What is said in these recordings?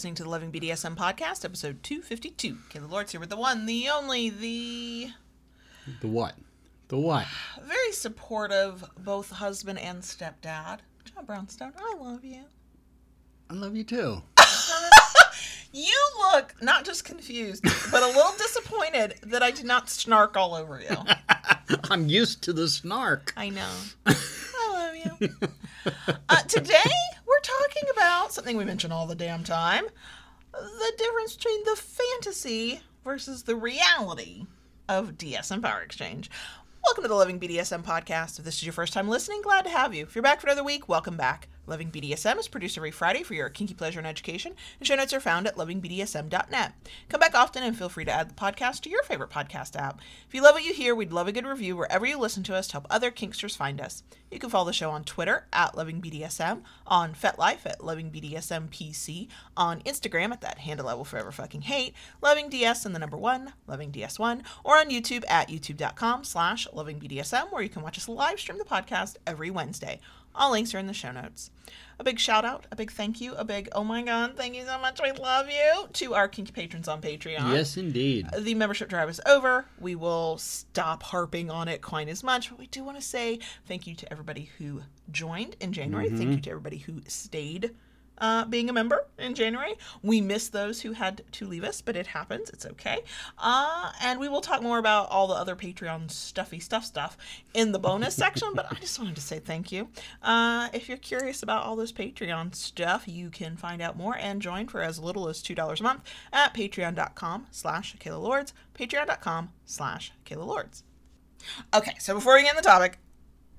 listening to the Loving BDSM podcast, episode 252. Kayla Lords here with the one, the only, the The what? The what? very supportive, both husband and stepdad, John Brownstone. I love you. I love you too. You look not just confused, but a little disappointed that I did not snark all over you. I'm used to the snark. I know. I love you. Uh, today, talking about something we mention all the damn time the difference between the fantasy versus the reality of DSM Power Exchange. Welcome to the Loving BDSM podcast. If this is your first time listening, glad to have you. If you're back for another week, welcome back. Loving BDSM is produced every Friday for your kinky pleasure and education, and show notes are found at lovingbdsm.net. Come back often and feel free to add the podcast to your favorite podcast app. If you love what you hear, we'd love a good review wherever you listen to us to help other kinksters find us. You can follow the show on Twitter at lovingbdsm, on FetLife at lovingbdsmpc, on Instagram at that handle I will forever fucking hate, lovingds and the number one, lovingds1, or on YouTube at youtube.com slash lovingbdsm, where you can watch us live stream the podcast every Wednesday. All links are in the show notes. A big shout out, a big thank you, a big oh my god, thank you so much, we love you to our kinky patrons on Patreon. Yes, indeed. The membership drive is over. We will stop harping on it quite as much, but we do want to say thank you to everybody who joined in January. Thank mm-hmm. you to everybody who stayed uh, being a member in January. We miss those who had to leave us, but it happens. It's okay. Uh, and we will talk more about all the other Patreon stuffy stuff stuff in the bonus section, but I just wanted to say thank you. Uh, if you're curious about all this Patreon stuff, you can find out more and join for as little as $2 a month at patreon.com slash Kayla Lords, patreon.com slash Kayla Lords. Okay, so before we get in the topic,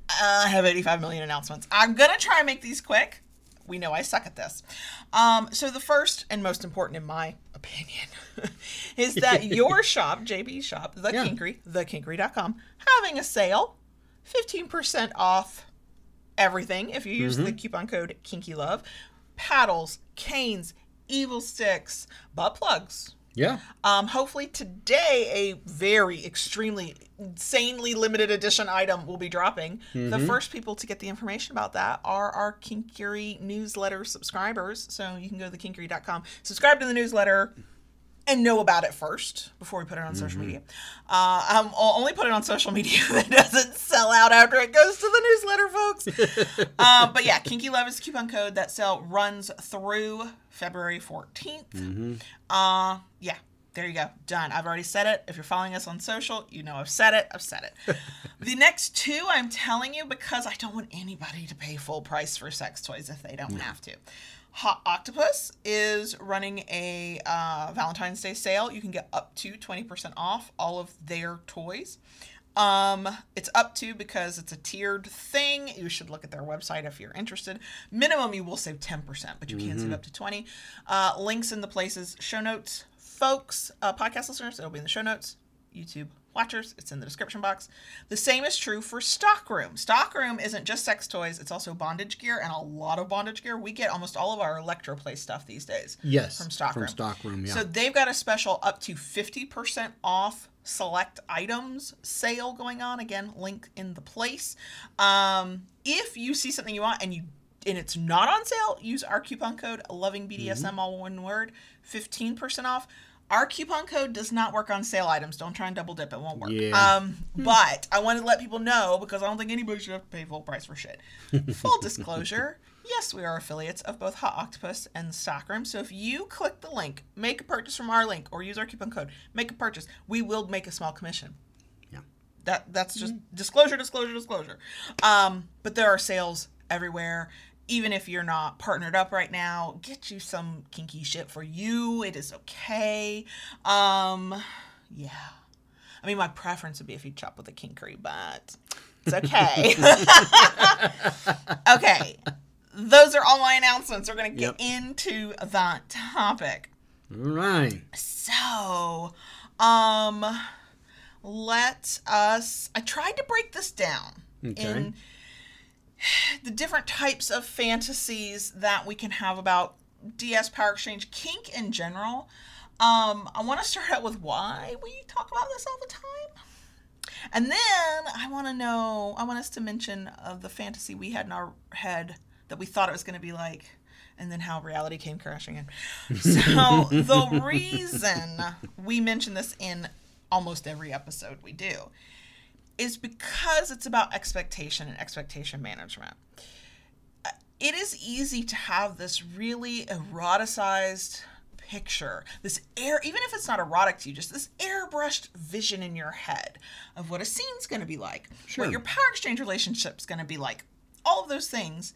I have 85 million announcements. I'm gonna try and make these quick. We know I suck at this. Um, so the first and most important, in my opinion, is that your shop, JB shop, the Yeah. Kinkery, thekinkery.com, having a sale, 15% off everything if you use the coupon code Kinky Love. Paddles, canes, evil sticks, butt plugs, Yeah. um, hopefully today a very extremely insanely limited edition item will be dropping. The first people to get the information about that are our Kinkery newsletter subscribers. So you can go to thekinkery.com, subscribe to the newsletter, and know about it first before we put it on social media. Uh, um, I'll only put it on social media that doesn't sell out after it goes to the newsletter, folks. uh, but yeah, Kinky Love is coupon code. That sale runs through February 14th. Uh, yeah, there you go. Done. I've already said it. If you're following us on social, you know I've said it. I've said it. the next two, I'm telling you because I don't want anybody to pay full price for sex toys if they don't have to. Hot Octopus is running a uh, Valentine's Day sale. You can get up to 20% off all of their toys. Um, it's up to because it's a tiered thing. You should look at their website if you're interested. Minimum, you will save 10%, but you can save up to 20. Uh, links in the places, show notes, folks, uh, podcast listeners, it'll be in the show notes. YouTube watchers, it's in the description box. The same is true for Stockroom. Stockroom isn't just sex toys, it's also bondage gear and a lot of bondage gear. We get almost all of our Electroplay stuff these days Yes. from Stockroom. From Stockroom, yeah. So they've got a special up to 50% off select items sale going on. Again, link in the place. Um, if you see something you want and you and it's not on sale, use our coupon code loving BDSM all one word, 15% off. Our coupon code does not work on sale items. Don't try and double dip; it won't work. Yeah. Um, but I wanted to let people know because I don't think anybody should have to pay full price for shit. Full disclosure: yes, we are affiliates of both Hot Octopus and Stockroom. So if you click the link, make a purchase from our link, or use our coupon code, make a purchase, we will make a small commission. Yeah. That that's just disclosure, disclosure, disclosure. Um, but there are sales everywhere. Even if you're not partnered up right now, get you some kinky shit for you. It is okay. Um, yeah. I mean, my preference would be if you chop with a kinkery, but it's okay. okay. Those are all my announcements. We're going to get Yep. into that topic. All right. So, um, let us. I tried to break this down Okay. in the different types of fantasies that we can have about DS Power Exchange, kink in general. Um, I want to start out with why we talk about this all the time. And then I want to know, I want us to mention of the fantasy we had in our head that we thought it was going to be like. and then how reality came crashing in. So the reason we mention this in almost every episode we do is because it's about expectation and expectation management. Uh, It is easy to have this really eroticized picture, this air, even if it's not erotic to you, just this airbrushed vision in your head of what a scene's going to be like, Sure. what your power exchange relationship's going to be like, all of those things.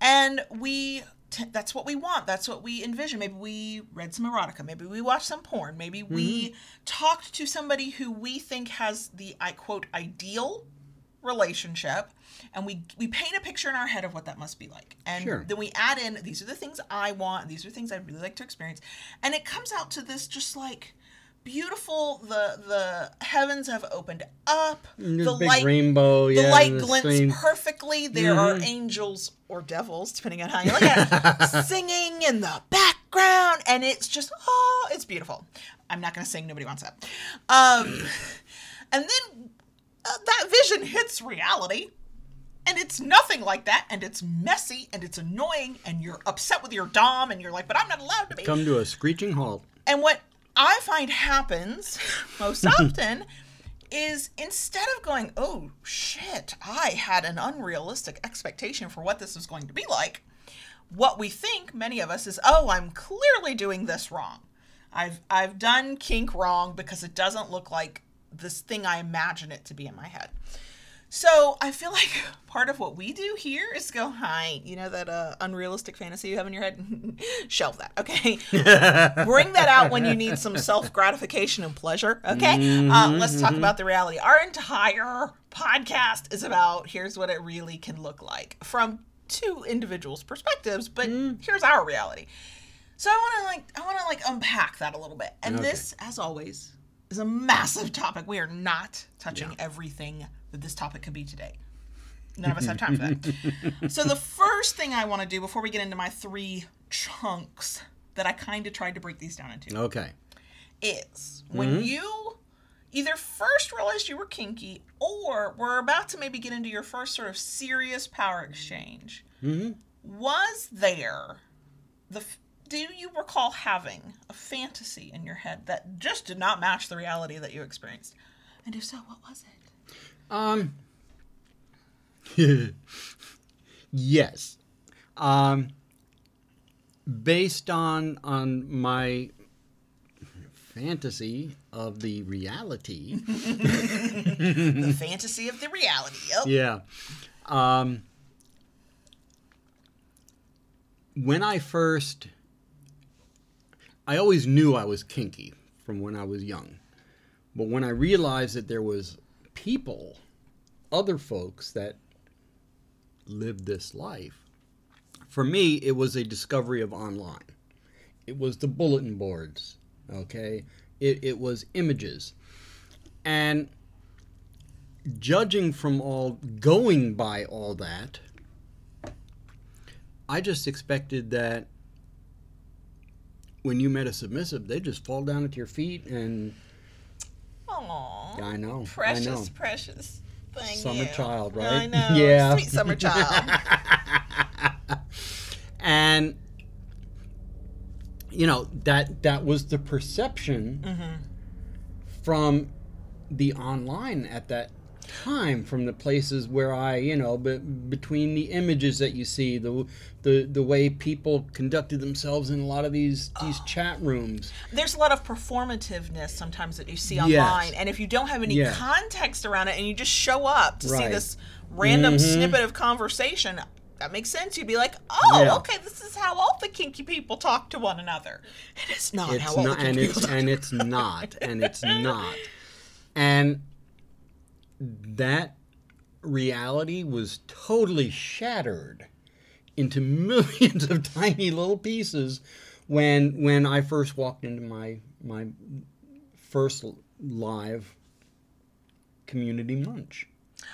And we, t- that's what we want. That's what we envision. Maybe we read some erotica. Maybe we watched some porn. Maybe we mm-hmm. talked to somebody who we think has the, I quote, ideal relationship and we we paint a picture in our head of what that must be like and Sure. then we add in these are the things i want these are things i'd really like to experience and it comes out to this just like beautiful the the heavens have opened up There's the big light rainbow. the yeah, light the glints perfectly there are Mhm. angels or devils depending on how you look at it singing in the background and it's just oh it's beautiful i'm not going to sing nobody wants that um and then uh, that vision hits reality and it's nothing like that and it's messy and it's annoying and you're upset with your dom and you're like but i'm not allowed to be Come to a screeching halt. and what I find happens most mm-hmm. often is instead of going, oh shit, I had an unrealistic expectation for what this was going to be like, what we think, many of us, is, oh, I'm clearly doing this wrong. I've I've done kink wrong because it doesn't look like this thing I imagine it to be in my head. So I feel like part of what we do here is go, hi, you know that uh, unrealistic fantasy you have in your head? Shelve that, okay? Bring that out when you need some self gratification and pleasure, okay? Uh, let's talk about the reality. Our entire podcast is about here's what it really can look like from two individuals' perspectives, but here's our reality. So I want to like I want to like unpack that a little bit. And Okay. this, as always, is a massive topic. We are not touching everything that this topic could be today. None of us have time for that. so the first thing I want to do before we get into my three chunks that I kind of tried to break these down into Okay. is when Mm-hmm. you either first realized you were kinky or were about to maybe get into your first sort of serious power exchange. Mm-hmm. Was there the f- do you recall having a fantasy in your head that just did not match the reality that you experienced? And if so, what was it? Um. yes. Um. Based on on my fantasy of the reality. The fantasy of the reality. Yep. yeah. Um. When I first, I always knew I was kinky from when I was young, but when I realized that there was people, other folks that lived this life, for me it was a discovery of online. It was the bulletin boards, okay? It, it was images, and judging from all going by all that, I just expected that when you met a submissive, they just fall down at your feet and Aw. I know, Precious, I know. precious thing. Summer you. child, I right? know. Yeah. Sweet summer child. and you know that that was the perception Mm-hmm. from the online at that time from the places where I you know be, between the images that you see the the the way people conducted themselves in a lot of these these chat rooms There's a lot of performativeness sometimes that you see Yes. online, and if you don't have any Yeah. context around it and you just show up to see this random Mhm. snippet of conversation, that makes sense. You'd be like, "Oh, Yeah. okay, this is how all the kinky people talk to one another." It is not how it's all not the and kinky it's people talk. and it's not and it's not and that reality was totally shattered into millions of tiny little pieces when when I first walked into my my first live community munch.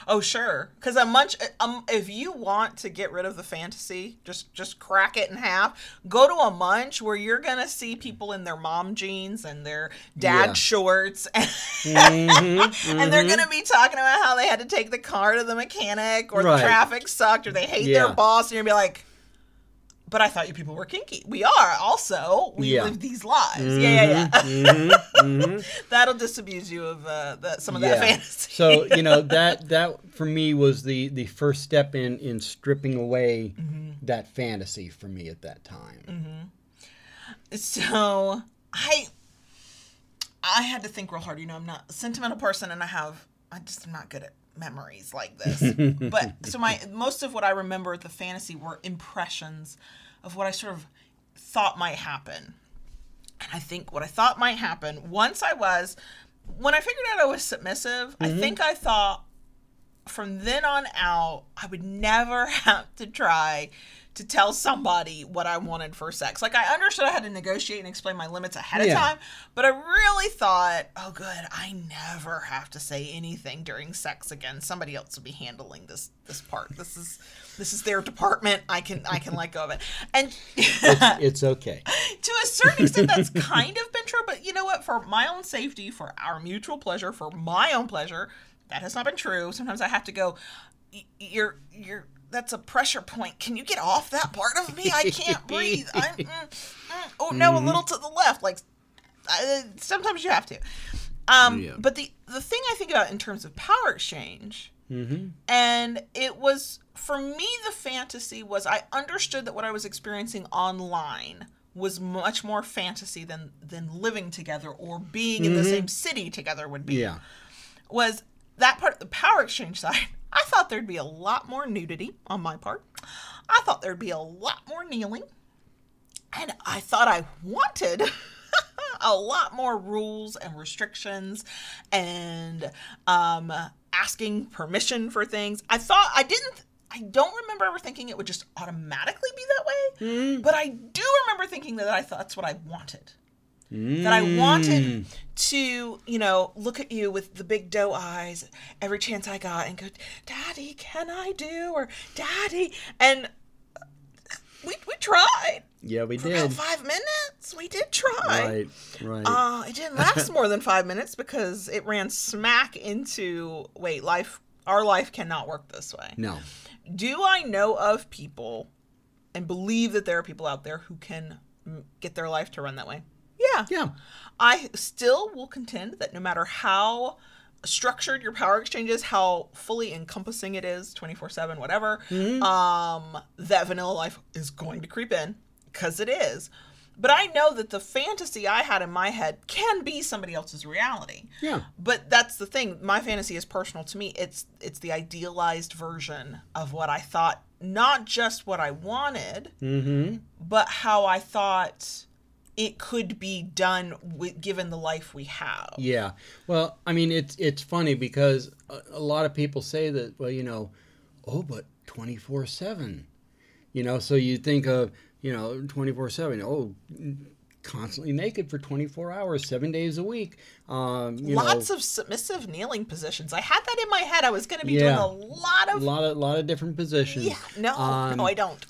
Oh, sure. Because a munch, um, if you want to get rid of the fantasy, just just crack it in half. Go to a munch where you're gonna see people in their mom jeans and their dad Yeah. shorts, and, Mhm, and they're mhm. gonna be talking about how they had to take the car to the mechanic, or Right. the traffic sucked, or they hate Yeah. their boss, and you're gonna be like, but I thought you people were kinky. We are also. We Yeah. live these lives. Yeah, yeah, yeah. Mhm. That'll disabuse you of uh, the, some of that fantasy. so you know that that for me was the the first step in in stripping away Mm-hmm. that fantasy for me at that time. so I I had to think real hard. You know, I'm not a sentimental person, and I have I just am not good at memories like this. but so my most of what I remember at the fantasy were impressions of what I sort of thought might happen. And I think what I thought might happen once I was when I figured out I was submissive, I mm-hmm. think I thought from then on out, I would never have to try to tell somebody what I wanted for sex. Like I understood I had to negotiate and explain my limits ahead of Yeah. time, but I really thought, oh good, I never have to say anything during sex again. Somebody else will be handling this this part. This is this is their department. I can I can let go of it. And It's okay. to a certain extent that's kind of been true but you know what for my own safety for our mutual pleasure for my own pleasure that has not been true sometimes i have to go you're you're that's a pressure point. Can you get off that part of me? I can't breathe. I'm mm, mm. oh no a little to the left. Like uh, sometimes you have to. Um Yeah. but the the thing i think about in terms of power exchange and it was for me the fantasy was i understood that what i was experiencing online was much more fantasy than than living together or being in the same city together would be. Yeah. was that part of the power exchange side i thought there'd be a lot more nudity on my part. I thought there'd be a lot more kneeling. And i thought i wanted a lot more rules and restrictions and um asking permission for things. I thought i didn't i don't remember ever thinking it would just automatically be that way but i do remember thinking that i thought that's what i wanted that I wanted to, you know, look at you with the big doe eyes every chance I got and go, Daddy, can I do? Or Daddy. And we, we tried. Yeah, we For about did. five minutes. We did try. Right. Right. Uh, it didn't last more than five minutes because it ran smack into wait, life, our life cannot work this way. no. Do I know of people and believe that there are people out there who can mm, get their life to run that way? Yeah. Yeah. I still will contend that no matter how structured your power exchange is, how fully encompassing it is, 24 7, whatever, um, that vanilla life is going to creep in because it is. But I know that the fantasy I had in my head can be somebody else's reality. Yeah. But that's the thing. My fantasy is personal to me. It's it's the idealized version of what I thought, not just what I wanted, Mm-hmm. but how I thought it could be done with, given the life we have. Yeah. Well, I mean, it's it's funny because a, a lot of people say that. Well, you know, oh, but twenty four seven. You know, so you think of you know twenty four seven. Oh, constantly naked for twenty four hours, seven days a week. Um, you Lots know, of submissive kneeling positions. I had that in my head. I was going to be Yeah. doing a lot a of. lot of lot of different positions. Yeah, no, Um, no, I don't.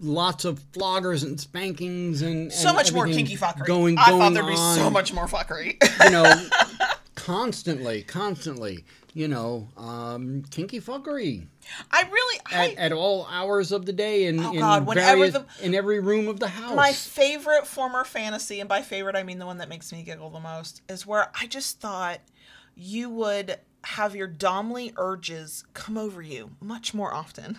Lots of floggers and spankings and So much more kinky fuckery. Going, I going thought there'd be on. so much more fuckery. you know, constantly, constantly, you know, um, kinky fuckery I really, I, at, at all hours of the day in, Oh, in, God, whenever various, the- in every room of the house. my favorite former fantasy, and by favorite I mean the one that makes me giggle the most, is where I just thought you would have your domly urges come over you much more often.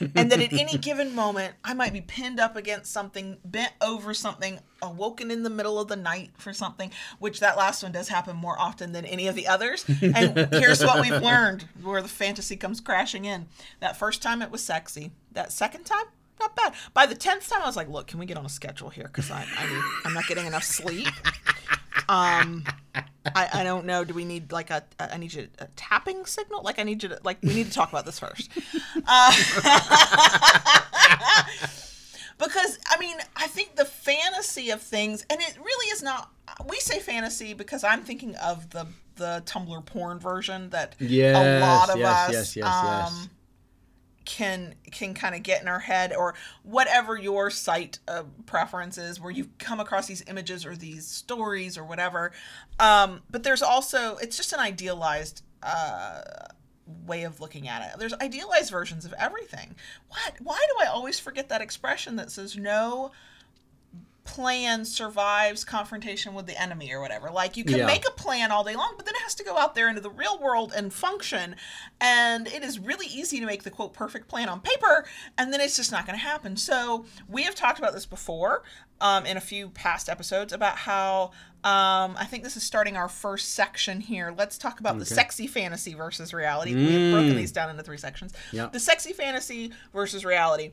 And that at any given moment, I might be pinned up against something, bent over something, awoken in the middle of the night for something, which that last one does happen more often than any of the others. And here's what we've learned where the fantasy comes crashing in. That first time it was sexy. That second time, not bad. By the tenth time, I was like, "Look, can we get on a schedule here? Because I, I need, I'm not getting enough sleep. Um, I, I don't know. Do we need like a, a? I need you a tapping signal. Like I need you to like. We need to talk about this first. Uh, because I mean, I think the fantasy of things, and it really is not. We say fantasy because I'm thinking of the the Tumblr porn version that a lot of yes, us yes, yes, um, yes. Can can kind of get in our head or whatever your site uh, preference is where you come across these images or these stories or whatever um, but there's also it's just an idealized uh, way of looking at it. There's idealized versions of everything. What? Why do I always forget that expression that says no plan survives confrontation with the enemy or whatever. Like you can Yeah. make a plan all day long, but then it has to go out there into the real world and function. And it is really easy to make the quote perfect plan on paper, and then it's just not going to happen. So we have talked about this before um, in a few past episodes about how um, I think this is starting our first section here. Let's talk about the sexy fantasy versus reality. We've broken these down into three sections. Yeah. The sexy fantasy versus reality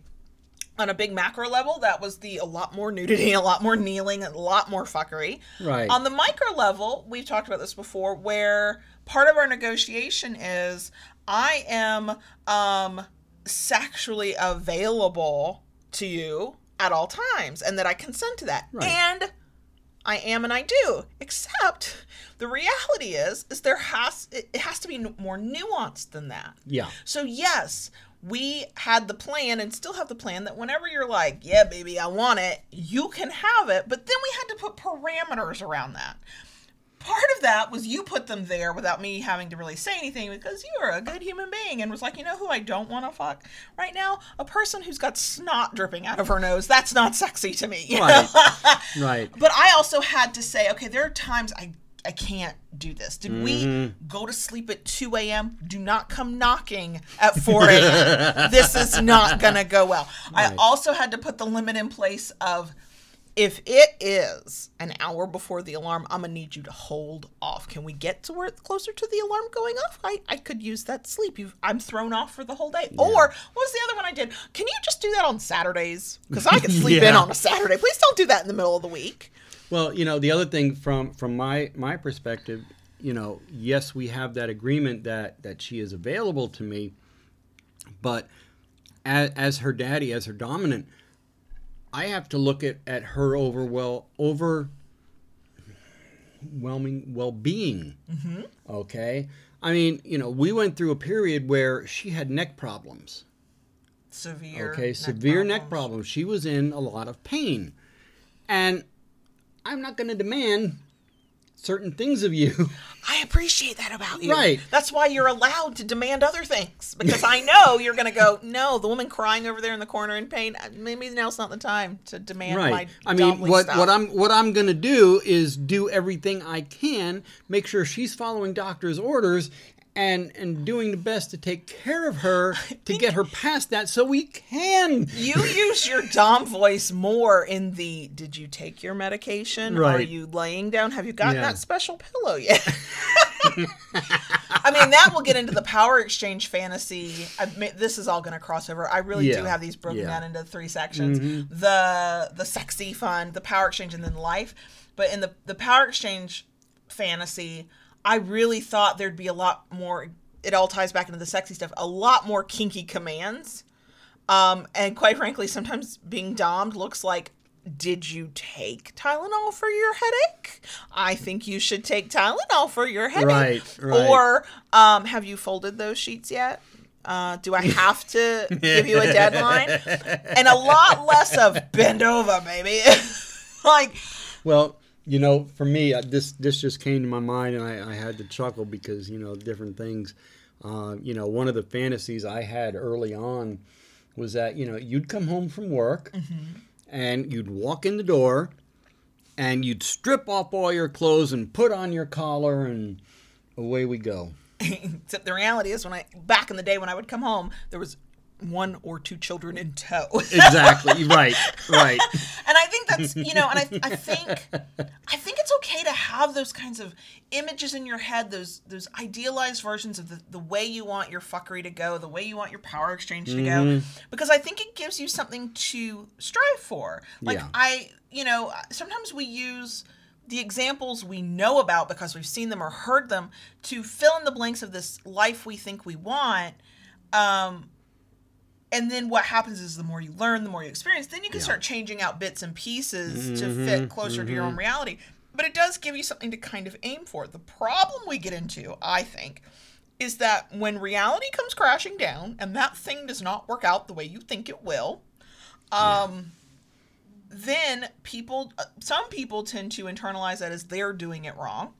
on a big macro level, that was the a lot more nudity, a lot more kneeling, a lot more fuckery. Right. On the micro level, we've talked about this before, where part of our negotiation is I am um, sexually available to you at all times, and that I consent to that, Right. and I am and I do. Except the reality is, is there has it it has to be more nuanced than that. Yeah. So yes, we had the plan and still have the plan that whenever you're like, yeah, baby, I want it, you can have it. But then we had to put parameters around that. Part of that was you put them there without me having to really say anything because you are a good human being and was like, you know who I don't want to fuck right now? A person who's got snot dripping out of her nose. That's not sexy to me. Right. Right. But I also had to say, okay, there are times I I can't do this. Did we mm-hmm. go to sleep at 2 a.m.? Do not come knocking at 4 a.m. this is not gonna go well. I also had to put the limit in place of if it is an hour before the alarm, I'm gonna need you to hold off. Can we get to where closer to the alarm going off? I, I could use that sleep. You've, I'm thrown off for the whole day. Or what was the other one I did? Can you just do that on Saturdays? Because I can sleep in on a Saturday. Please don't do that in the middle of the week. Well, you know, the other thing from from my my perspective, you know, yes, we have that agreement that that she is available to me, but as, as her daddy, as her dominant, I have to look at at her over well over overwhelming well-being. Mm-hmm. Okay, I mean, you know, we went through a period where she had neck problems. severe Okay, severe neck problems. She was in a lot of pain. And I'm not going to demand certain things of you. I appreciate that about you. Right. That's why you're allowed to demand other things because I know you're going to go. No, the woman crying over there in the corner in pain. uh, Maybe now's not the time to demand my. right. I mean, what stuff. what I'm what I'm going to do is do everything I can, make sure she's following doctor's orders and and doing the best to take care of her to get her past that so we can You use your Dom voice more in the did you take your medication? Are you laying down? Have you gotten Yeah. that special pillow yet? I mean, that will get into the power exchange fantasy. I mean, this is all going to cross over. I really do have these broken Yeah. down into three sections: mm-hmm. the the sexy fun, the power exchange, and then life. But in the the power exchange fantasy, I really thought there'd be a lot more. It all ties back into the sexy stuff. A lot more kinky commands. Um, and quite frankly, sometimes being domed looks like, did you take Tylenol for your headache? I think you should take Tylenol for your headache. Right, right. Or um, have you folded those sheets yet? Uh, do I have to give you a deadline? And a lot less of bend over, baby. like, Well, you know, for me, uh, this this just came to my mind, and I, I had to chuckle because you know different things. Uh, you know, one of the fantasies I had early on was that you know you'd come home from work and you'd walk in the door and you'd strip off all your clothes and put on your collar and away we go. except the reality is when I back in the day when I would come home, there was one or two children in tow. Exactly. right. Right. and I think that's you know, and I, I think I think it's okay to have those kinds of images in your head, those those idealized versions of the, the way you want your fuckery to go, the way you want your power exchange to go, because I think it gives you something to strive for. Like Yeah. I, you know, sometimes we use the examples we know about because we've seen them or heard them to fill in the blanks of this life we think we want. Um, and then what happens is the more you learn, the more you experience, then you can start changing out bits and pieces to fit closer to your own reality. But it does give you something to kind of aim for. The problem we get into, I think, is that when reality comes crashing down and that thing does not work out the way you think it will, um, then people, uh, some people tend to internalize that as they're doing it wrong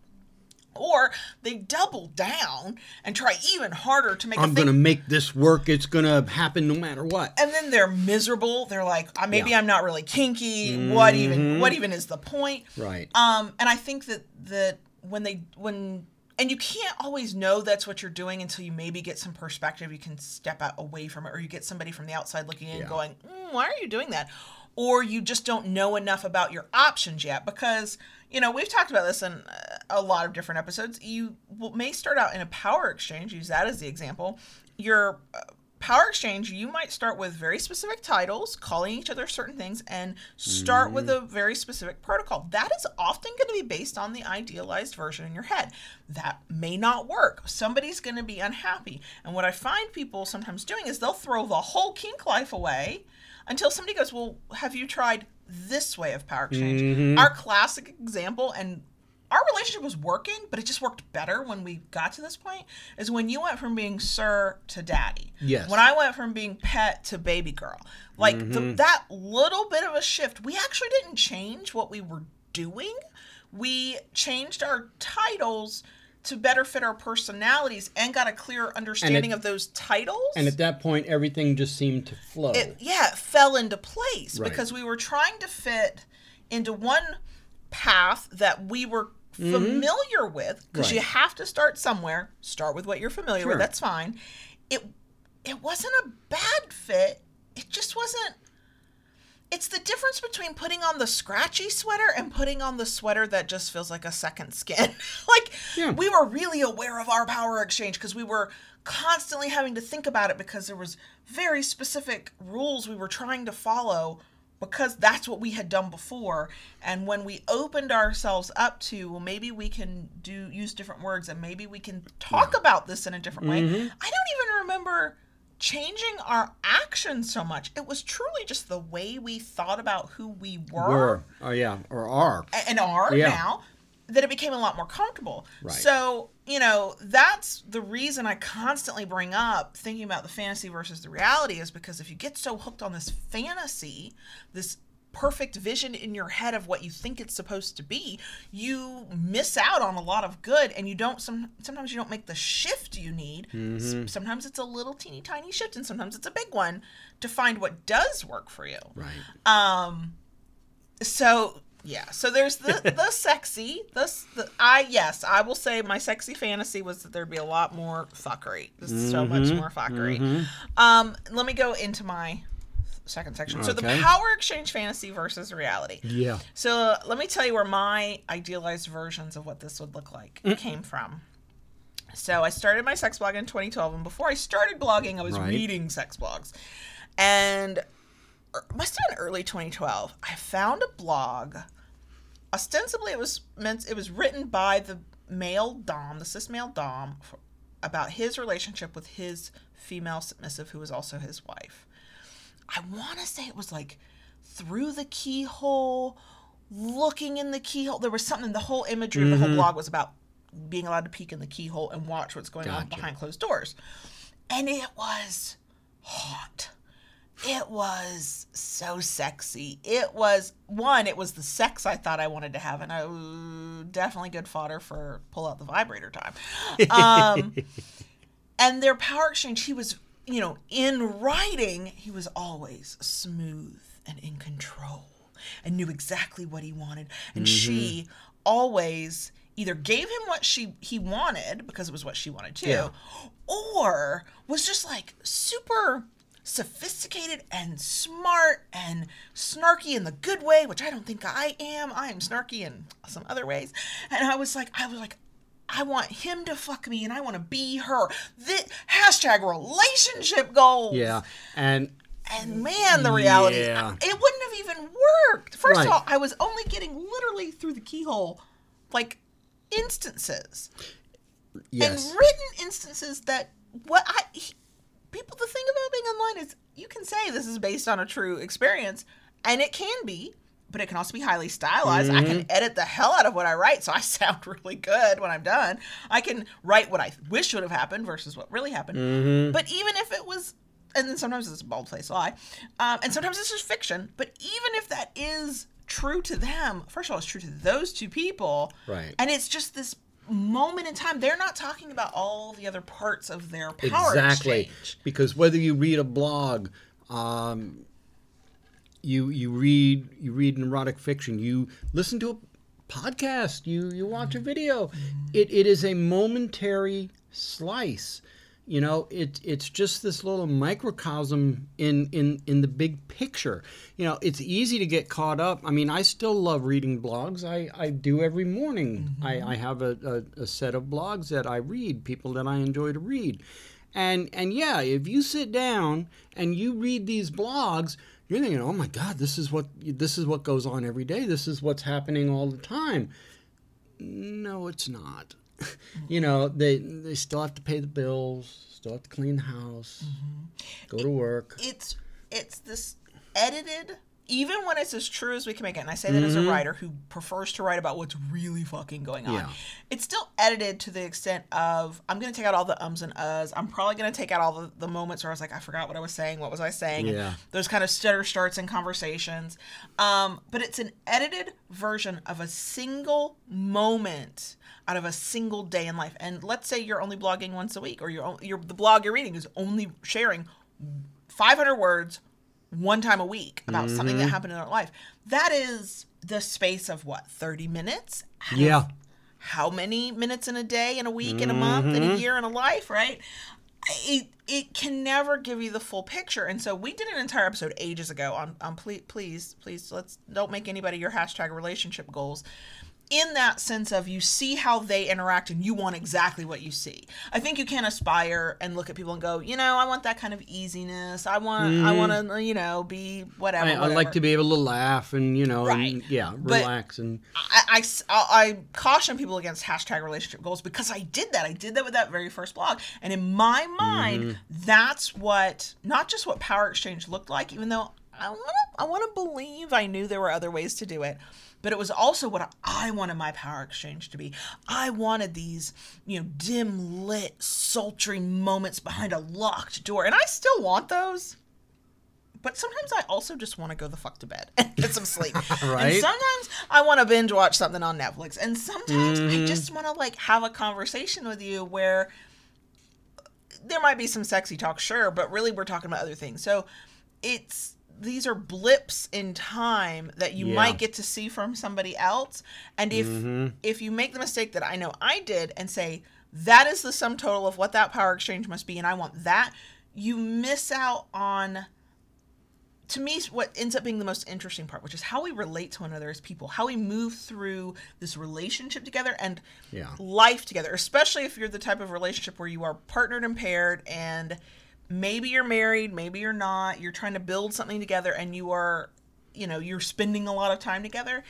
Or they double down and try even harder to make I'm going to make this work. It's going to happen no matter what. and then they're miserable. They're like, "Uh, maybe Yeah. I'm not really kinky. What even? What even is the point? Right. Um, and I think that that when they when and you can't always know that's what you're doing until you maybe get some perspective. You can step out away from it, or you get somebody from the outside looking in, Yeah. going, mm, "Why are you doing that?" Or you just don't know enough about your options yet because you know we've talked about this in uh, a lot of different episodes. You may start out in a power exchange. Use that as the example. Your uh, power exchange, you might start with very specific titles, calling each other certain things, and start with a very specific protocol. That is often going to be based on the idealized version in your head. That may not work. Somebody's going to be unhappy. And what I find people sometimes doing is they'll throw the whole kink life away until somebody goes, Well, have you tried this way of power exchange? Mm-hmm. Our classic example, and our relationship was working, but it just worked better when we got to this point. Is when you went from being sir to daddy. Yes. When I went from being pet to baby girl, like the, mm-hmm. that little bit of a shift, we actually didn't change what we were doing. We changed our titles to better fit our personalities and got a clearer understanding of those titles. And at that point, everything just seemed to flow. it, yeah, it fell into place Right. because we were trying to fit into one path that we were familiar with because you Mm-hmm. Have to start somewhere start with what you're familiar Sure. with that's fine it it wasn't a bad fit it just wasn't it's the difference between putting on the scratchy sweater and putting on the sweater that just feels like a second skin. like Yeah. we were really aware of our power exchange because we were constantly having to think about it because there was very specific rules we were trying to follow because that's what we had done before and when we opened ourselves up to well maybe we can do use different words and maybe we can talk about this in a different way mm-hmm. i don't even remember changing our actions so much it was truly just the way we thought about who we were, Were. Oh, yeah. Or are. and are Yeah. now that it became a lot more comfortable. Right. So, you know, that's the reason I constantly bring up thinking about the fantasy versus the reality is because if you get so hooked on this fantasy, this perfect vision in your head of what you think it's supposed to be, you miss out on a lot of good and you don't some sometimes you don't make the shift you need. S- Sometimes it's a little teeny tiny shift and sometimes it's a big one to find what does work for you. Right. Um, so yeah, so there's the the sexy, the, the I yes, I will say my sexy fantasy was that there'd be a lot more fuckery, There's so much Mm-hmm. more fuckery. Um, let me go into my second section. So the power exchange fantasy versus reality. Yeah. So let me tell you where my idealized versions of what this would look like Mm. came from. So I started my sex blog in 2012, and before I started blogging, I was Right. reading sex blogs, and must have been early 2012. I found a blog. Ostensibly, it was meant it was written by the male dom, the cis male dom, for, about his relationship with his female submissive, who was also his wife. I want to say it was like through the keyhole, looking in the keyhole. There was something. The whole imagery of the whole blog was about being allowed to peek in the keyhole and watch what's going on behind closed doors, and it was hot. It was so sexy. It was one. It was the sex I thought I wanted to have, and I ooh, definitely good fodder for pull out the vibrator time. Um, and their power exchange, he was, you know, in writing, he was always smooth and in control and knew exactly what he wanted. And mm-hmm. she always either gave him what she he wanted because it was what she wanted too, Yeah. or was just like super sophisticated and smart and snarky in the good way, which I don't think I am. I am snarky in some other ways. And I was like, I was like, I want him to fuck me and I want to be her. This, hashtag relationship goals. Yeah. And And man, the reality, Yeah. it wouldn't have even worked. First Right. of all, I was only getting literally through the keyhole, like instances yes. and written instances that what I he- people the thing about being online is you can say this is based on a true experience and it can be but it can also be highly stylized i can edit the hell out of what i write so i sound really good when i'm done i can write what i wish would have happened versus what really happened but even if it was and then sometimes it's a bald faced lie um, and sometimes it's just fiction but even if that is true to them first of all it's true to those two people Right. and it's just this moment in time. They're not talking about all the other parts of their power exactly exchange. because whether you read a blog um, you you read you read erotic fiction. You listen to a podcast. You you watch a video. Mm-hmm. It, it is a momentary slice. You know it, it's just this little microcosm in, in in the big picture. You know it's easy to get caught up. I mean i still love reading blogs. I, I do every morning. I, mm-hmm. I have a, a, a set of blogs that i read people that i enjoy to read and and yeah if you sit down and you read these blogs you're thinking oh my god this is what this is what goes on every day. This is what's happening all the time. No it's not. You know they they still have to pay the bills still have to clean the house mm-hmm. go to work. It's it's this edited even when it's as true as we can make it, and I say that as a writer who prefers to write about what's really fucking going on, Yeah. it's still edited to the extent of I'm going to take out all the ums and uhs. I'm probably going to take out all the, the moments where I was like, I forgot what I was saying. What was I saying? And those kind of stutter starts in conversations. Um, but it's an edited version of a single moment out of a single day in life. And let's say you're only blogging once a week, or you're, you're the blog you're reading is only sharing 500 words one time a week about something Mm-hmm. that happened in our life. That is the space of what, 30 minutes? Yeah How many minutes in a day, in a week, in a month, in Mm-hmm. a year, in a life, right? It, it can never give you the full picture. And so we did an entire episode ages ago on, on please, please, please, let's don't make anybody your hashtag relationship goals in that sense of you see how they interact and you want exactly what you see. I think you can aspire and look at people and go, you know, I want that kind of easiness. I want, I want to, you know, be whatever. Mm-hmm. I, I like to be able to laugh and you know Right. and, yeah But- relax and I caution people against hashtag relationship goals because I did that. I did that with that very first blog. And in my mind, Mm-hmm. that's what, not just what Power Exchange looked like, even though I want to I want to believe I knew there were other ways to do it. But it was also what I wanted my power exchange to be. I wanted these, you know, dim lit, sultry moments behind a locked door. And I still want those. But sometimes I also just want to go the fuck to bed and get some sleep. Right. And sometimes I want to binge watch something on Netflix. And sometimes Mm-hmm. I just want to like have a conversation with you where there might be some sexy talk, sure, but really we're talking about other things. So it's these are blips in time that you Yeah. might get to see from somebody else. And if Mm-hmm. if you make the mistake that I know I did and say that is the sum total of what that power exchange must be and I want that, you miss out on to me what ends up being the most interesting part which is how we relate to one another as people how we move through this relationship together and Yeah. life together especially if you're the type of relationship where you are partnered and paired and maybe you're married maybe you're not you're trying to build something together and you are you know you're spending a lot of time together.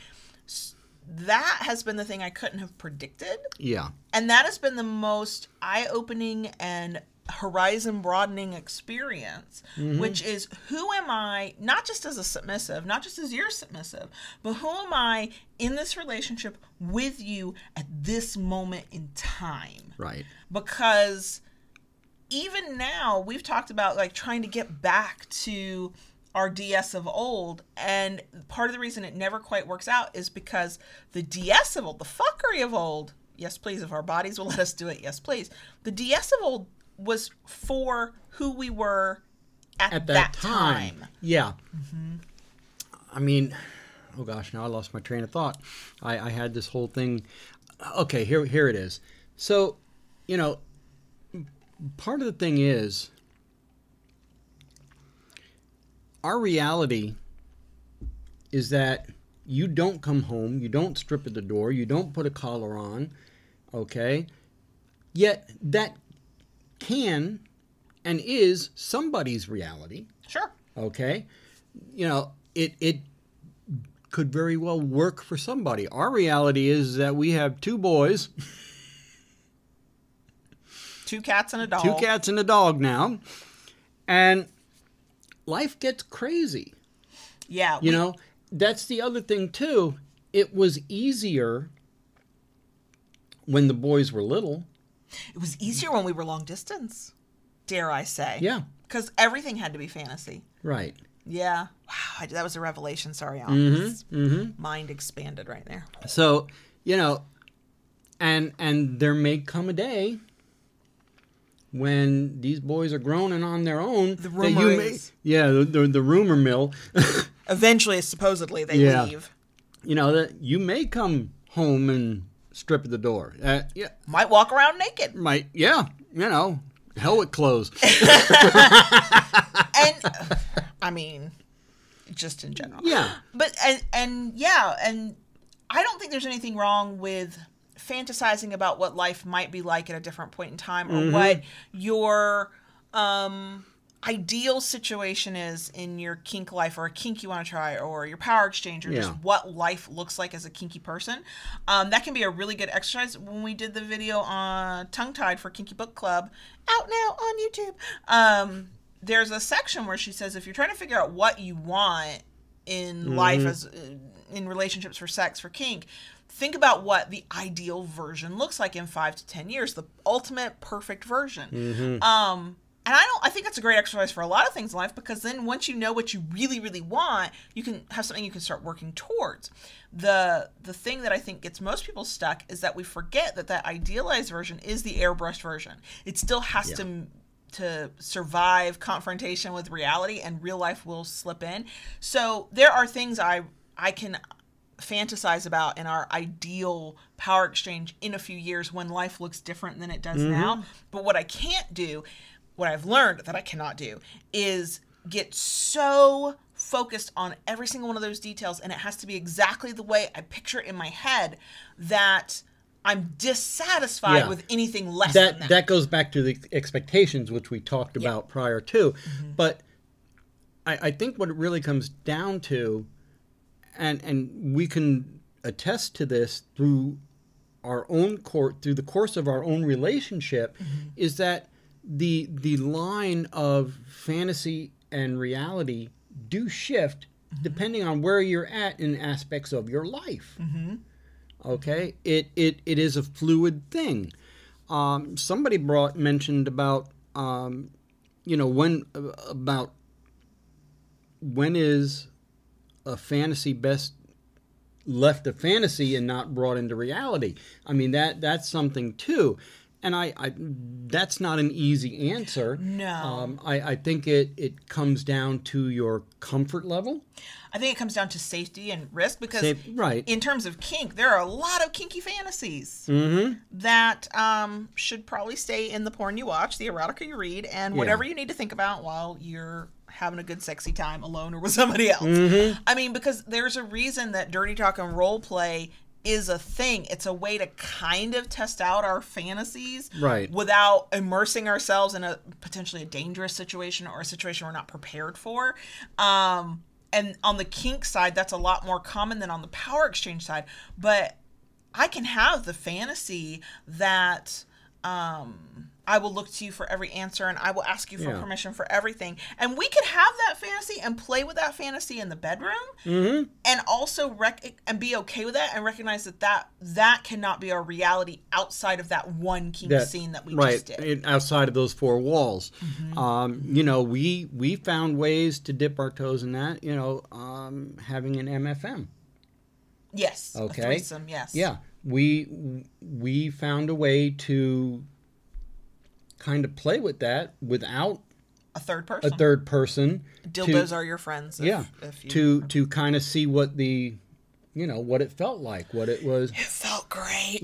That has been the thing i couldn't have predicted. Yeah. And that has been the most eye-opening and horizon broadening experience mm-hmm. which is who am i not just as a submissive not just as your submissive but who am i in this relationship with you at this moment in time? Right. Because even now we've talked about like trying to get back to our DS of old and part of the reason it never quite works out is because the DS of old the fuckery of old yes please if our bodies will let us do it yes please the DS of old was for who we were at, at that, that, time. time. Yeah. Mm-hmm. I mean, oh gosh, now I lost my train of thought. I, I had this whole thing. Okay, here here it is. So, you know, part of the thing is our reality is that you don't come home, you don't strip at the door, you don't put a collar on, okay? Yet that can and is somebody's reality. Sure. Okay? You know it it could very well work for somebody. Our reality is that we have two boys two cats and a dog two cats and a dog now and life gets crazy yeah you we- know that's the other thing too it was easier when the boys were little it was easier when we were long distance dare i say yeah because everything had to be fantasy right Yeah. Wow. That was a revelation. Sorry, Al. Mm-hmm. Mind expanded right there. So, you know, and and there may come a day when these boys are grown and on their own. The that rumor you may- yeah, the, the, the rumor mill. Eventually, supposedly, they Yeah. leave. you know that you may come home and strip at the door. Uh, yeah, Might walk around naked. might. Yeah, you know, hell with clothes. And, I mean, just in general. yeah, But, and, and yeah, and I don't think there's anything wrong with fantasizing about what life might be like at a different point in time Mm-hmm. or what your um ideal situation is in your kink life or a kink you want to try or your power exchange or just what life looks like as a kinky person. Um, that can be a really good exercise. When we did the video on tongue tied for kinky book club out now on youtube um, there's a section where she says if you're trying to figure out what you want in life as uh, in relationships for sex for kink think about what the ideal version looks like in five to ten years the ultimate perfect version. Um and i don't i think that's a great exercise for a lot of things in life because then once you know what you really really want you can have something you can start working towards. The the thing that i think gets most people stuck is that we forget that that idealized version is the airbrushed version. It still has Yeah. to to survive confrontation with reality and real life will slip in. So there are things i i can fantasize about in our ideal power exchange in a few years when life looks different than it does mm-hmm. now. But what i can't do what i've learned that i cannot do is get so focused on every single one of those details and it has to be exactly the way i picture it in my head that i'm dissatisfied Yeah. with anything less than that that, that goes back to the expectations which we talked about prior to mm-hmm. but I, I think what it really comes down to and and we can attest to this through our own court through the course of our own relationship is that the the line of fantasy and reality do shift depending on where you're at in aspects of your life. Okay? It it, it is a fluid thing. Um, somebody brought mentioned about um, you know when about when is a fantasy best left a fantasy and not brought into reality i mean that that's something too and I, I that's not an easy answer No. um, I, I think it it comes down to your comfort level I think it comes down to safety and risk because Safe- right. in terms of kink, there are a lot of kinky fantasies mm-hmm. that um, should probably stay in the porn you watch, the erotica you read, and Yeah. whatever you need to think about while you're having a good sexy time alone or with somebody else. Mm-hmm. I mean, because there's a reason that dirty talk and role play is a thing. It's a way to kind of test out our fantasies Right. without immersing ourselves in a potentially a dangerous situation or a situation we're not prepared for. Um, and on the kink side, that's a lot more common than on the power exchange side. But I can have the fantasy that um, I will look to you for every answer and I will ask you for Yeah. permission for everything. And we could have that fantasy and play with that fantasy in the bedroom Mm-hmm. and also rec- and be okay with that and recognize that that, that cannot be our reality outside of that one key that scene that we right just did. it- outside of those four walls Mm-hmm. um, you know we we found ways to dip our toes in that you know um, having an mfm yes. Okay. yes. yeah we we found a way to kind of play with that without A third person. a third person Dildos to, are your friends. If, yeah If you, to to kind of see what the you know what it felt like what it was It felt great.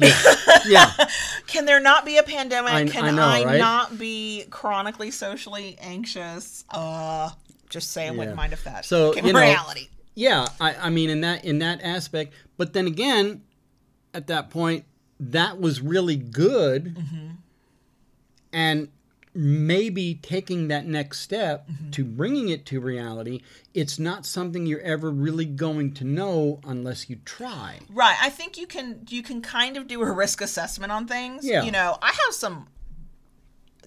yeah Can there not be a pandemic? I- Can I know, I right? not be chronically socially anxious? Uh, just say I wouldn't mind if that So, you know, reality. Yeah, I, I mean in that in that aspect, but then again, at that point, that was really good, Mm-hmm. And maybe taking that next step Mm-hmm. to bringing it to reality, it's not something you're ever really going to know unless you try. Right. I think you can you can kind of do a risk assessment on things. Yeah. You know, I have some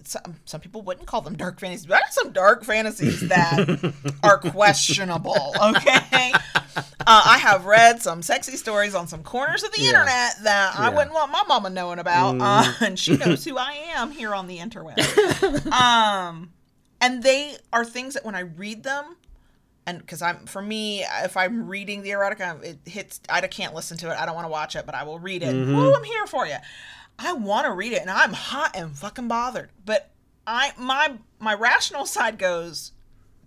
some, some people wouldn't call them dark fantasies, but I have some dark fantasies that are questionable. Okay, uh, I have read some sexy stories on some corners of the Yeah. internet that I wouldn't want my mama knowing about, uh, and she knows who I am here on the interweb. um, and they are things that when I read them, and because I'm for me, if I'm reading the erotica, it hits. I can't listen to it. I don't want to watch it, but I will read it. Mm-hmm. Woo, I'm here for you. I want to read it, and I'm hot and fucking bothered. But I my my rational side goes,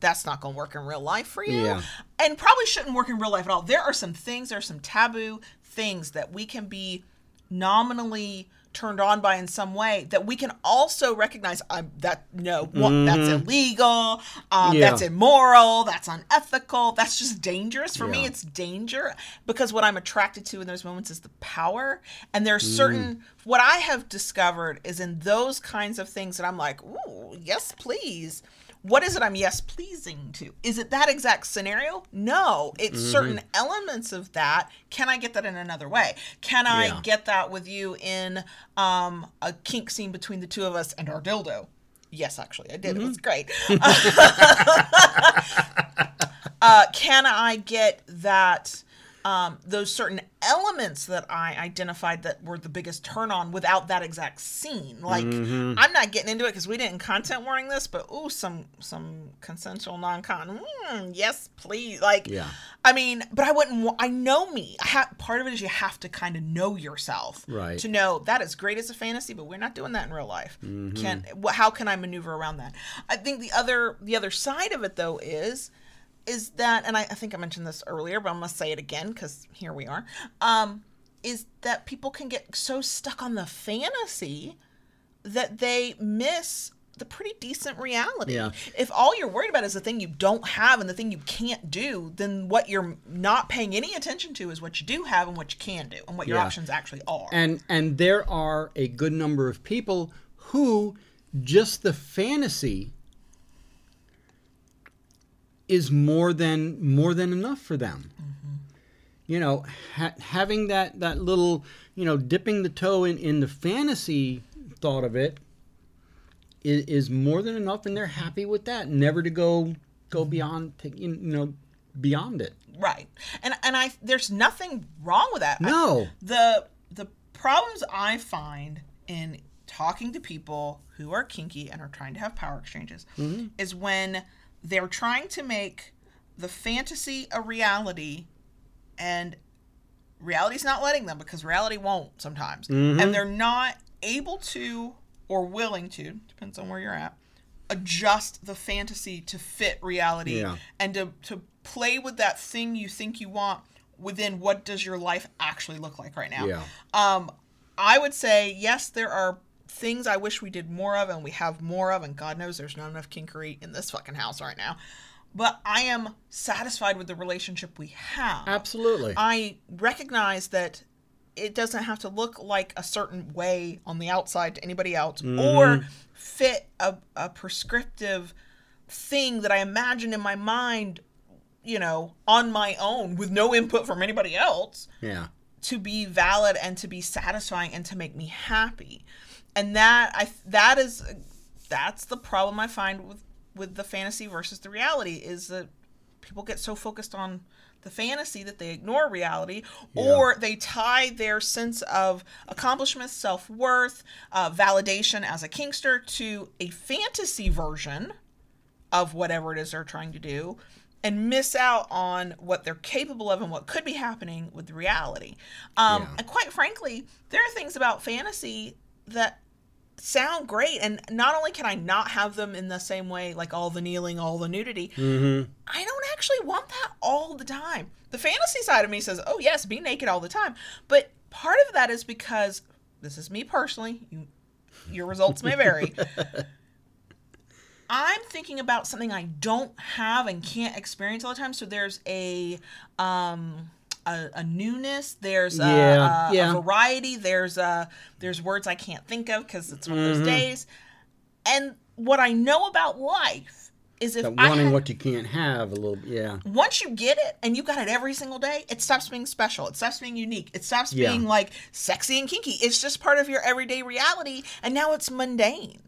that's not going to work in real life for you, Yeah. and probably shouldn't work in real life at all. There are some things, there are some taboo things that we can be nominally turned on by in some way that we can also recognize I'm that no one, that's illegal um, Mm-hmm. Yeah. that's immoral that's unethical that's just dangerous for me it's danger because what i'm attracted to in those moments is the power and there's Mm. certain what i have discovered is in those kinds of things that i'm like ooh yes please what is it i'm yes pleasing to? Is it that exact scenario? No it's Mm-hmm. certain elements of that. Can i get that in another way? Can i Yeah. get that with you in um, a kink scene between the two of us and our dildo? Yes actually i did. It was great. Uh, can I get that um, those certain elements that I identified that were the biggest turn on without that exact scene? Like I'm not getting into it because we didn't content warning this, but ooh, some some consensual non-con. Mm, yes, please. Like, Yeah. I mean, but I wouldn't. I know me. I ha- part of it is you have to kind of know yourself, Right. To know that is great as a fantasy, but we're not doing that in real life. Can wh- how can I maneuver around that? I think the other the other side of it though is is that, and I, I think I mentioned this earlier, but I'm gonna say it again because here we are. Um, is that people can get so stuck on the fantasy that they miss the pretty decent reality. Yeah. If all you're worried about is the thing you don't have and the thing you can't do, then what you're not paying any attention to is what you do have and what you can do and what your Yeah. options actually are. And and there are a good number of people who just the fantasy is more than more than enough for them. Mm-hmm. You know, ha- having that that little, you know, dipping the toe in in the fantasy thought of it is, is more than enough, and they're happy with that. Never to go go mm-hmm. beyond, you know, beyond it. Right. And and I there's nothing wrong with that. I- No. the the problems I find in talking to people who are kinky and are trying to have power exchanges mm-hmm. is when they're trying to make the fantasy a reality and reality's not letting them because reality won't sometimes and they're not able to or willing to depends on where you're at adjust the fantasy to fit reality Yeah. and to, to play with that thing you think you want within what does your life actually look like right now Yeah. um i would say yes there are things i wish we did more of and we have more of and god knows there's not enough kinkery in this fucking house right now but i am satisfied with the relationship we have Absolutely. I recognize that it doesn't have to look like a certain way on the outside to anybody else or mm-hmm. fit a, a prescriptive thing that I imagine in my mind, you know, on my own with no input from anybody else yeah. to be valid and to be satisfying and to make me happy. And that I that is that's the problem I find with with the fantasy versus the reality is that people get so focused on the fantasy that they ignore reality or they tie their sense of accomplishment self-worth uh, validation as a kinkster to a fantasy version of whatever it is they're trying to do and miss out on what they're capable of and what could be happening with reality. Um, Yeah. And quite frankly, there are things about fantasy that sound great. And not only can I not have them in the same way, like all the kneeling, all the nudity, I don't actually want that all the time. The fantasy side of me says, oh, yes, be naked all the time. But part of that is because this is me personally. You, your results may vary. I'm thinking about something I don't have and can't experience all the time. So there's a um a, a newness. There's a, Yeah, a, yeah. a variety. There's a there's words I can't think of because it's one of Mm-hmm. those days. And what I know about life is if That I wanting had- what you can't have a little. Yeah. once you get it and you got it every single day, it stops being special. It stops being unique. It stops Yeah. being like sexy and kinky. It's just part of your everyday reality, and now it's mundane.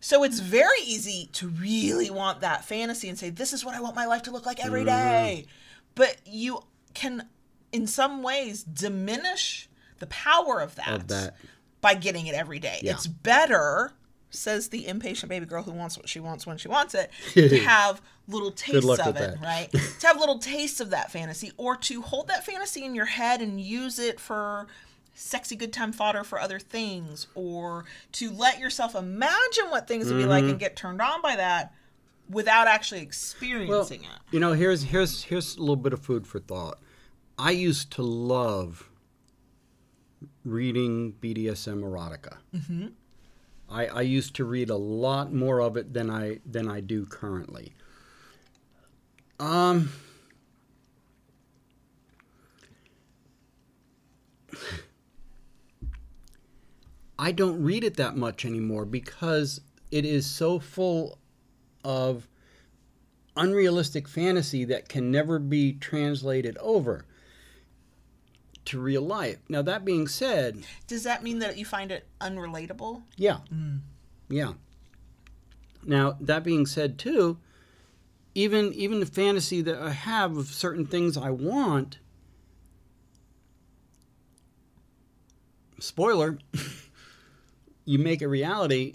So it's very easy to really want that fantasy and say, "This is what I want my life to look like every day." Mm-hmm. But you can, in some ways, diminish the power of that, Of that. by getting it every day. Yeah. It's better says the impatient baby girl who wants what she wants when she wants it, to have little tastes of it, that. right? to have little tastes of that fantasy, or to hold that fantasy in your head and use it for sexy good time fodder for other things, or to let yourself imagine what things would be like Mm-hmm. and get turned on by that without actually Well, experiencing it. you know, here's here's here's a little bit of food for thought. I used to love reading BDSM erotica. Mm-hmm. I, I used to read a lot more of it than I than I do currently. Um. I don't read it that much anymore because it is so full of unrealistic fantasy that can never be translated over to real life. Now, that being said, Does that mean that you find it unrelatable? yeah. Mm. Yeah. Now, that being said, too, even even the fantasy that I have of certain things I want, spoiler, you make a reality,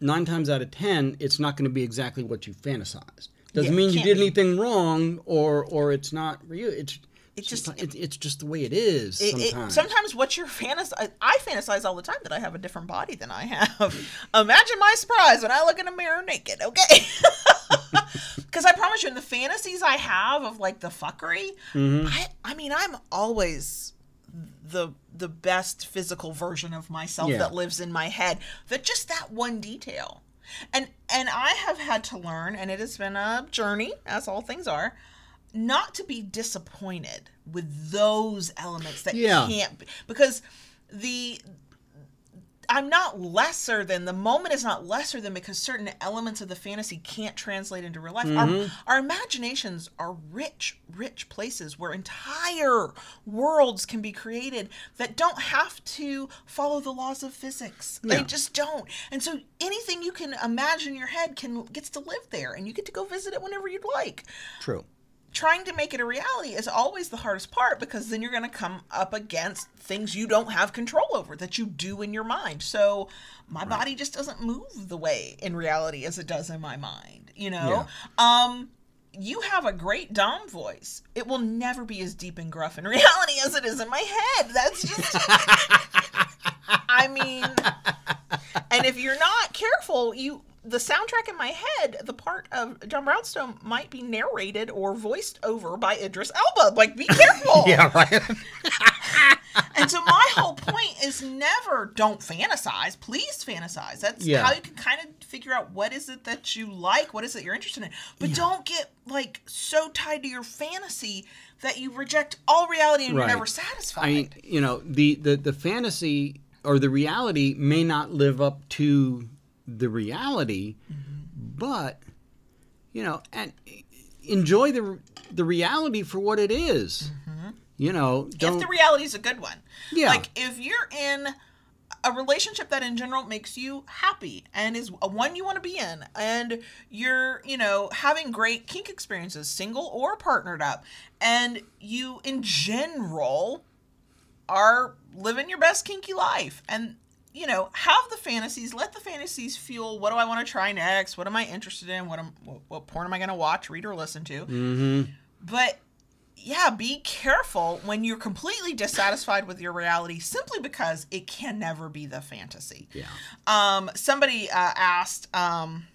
nine times out of ten, it's not going to be exactly what you fantasized. Doesn't Yeah, mean you did be. anything wrong or or it's not real. It's It's just just- it's, just the way it is It- it- sometimes. sometimes what you're fantasize, I fantasize all the time that I have a different body than I have. Imagine my surprise when I look in a mirror naked. Okay, because I promise you, in the fantasies I have of like the fuckery, Mm-hmm. I I mean, I'm always the the best physical version of myself Yeah. that lives in my head. That just that one detail. And and I have had to learn, and it has been a journey, as all things are, not to be disappointed with those elements that Yeah. can't be, because the I'm not lesser than the moment is not lesser than because certain elements of the fantasy can't translate into real life. Mm-hmm. Our, our imaginations are rich, rich places where entire worlds can be created that don't have to follow the laws of physics. They just don't. And so anything you can imagine in your head can gets to live there and you get to go visit it whenever you'd like True. Trying to make it a reality is always the hardest part because then you're going to come up against things you don't have control over that you do in your mind. So my body just doesn't move the way in reality as it does in my mind, you know? Um you have a great dom voice. It will never be as deep and gruff in reality as it is in my head. That's just I mean and if you're not careful, you the soundtrack in my head, the part of John Brownstone might be narrated or voiced over by Idris Elba. Like, be careful. Yeah, right. And so my whole point is never don't fantasize. Please fantasize. That's Yeah. how you can kind of figure out what is it that you like, what is it you're interested in. But don't get like so tied to your fantasy that you reject all reality and Right. you're never satisfied. I mean, you know, the, the, the fantasy or the reality may not live up to the reality, mm-hmm. but you know, and enjoy the the reality for what it is. Mm-hmm. You know, don't if the reality is a good one. Yeah. Like if you're in a relationship that in general makes you happy and is a one you want to be in and you're, you know, having great kink experiences, single or partnered up, and you in general are living your best kinky life and you know have the fantasies let the fantasies fuel what do i want to try next what am i interested in what am what, what porn am i going to watch read or listen to Mm-hmm. but yeah, be careful when you're completely dissatisfied with your reality simply because it can never be the fantasy. Yeah. Um, somebody uh, asked um,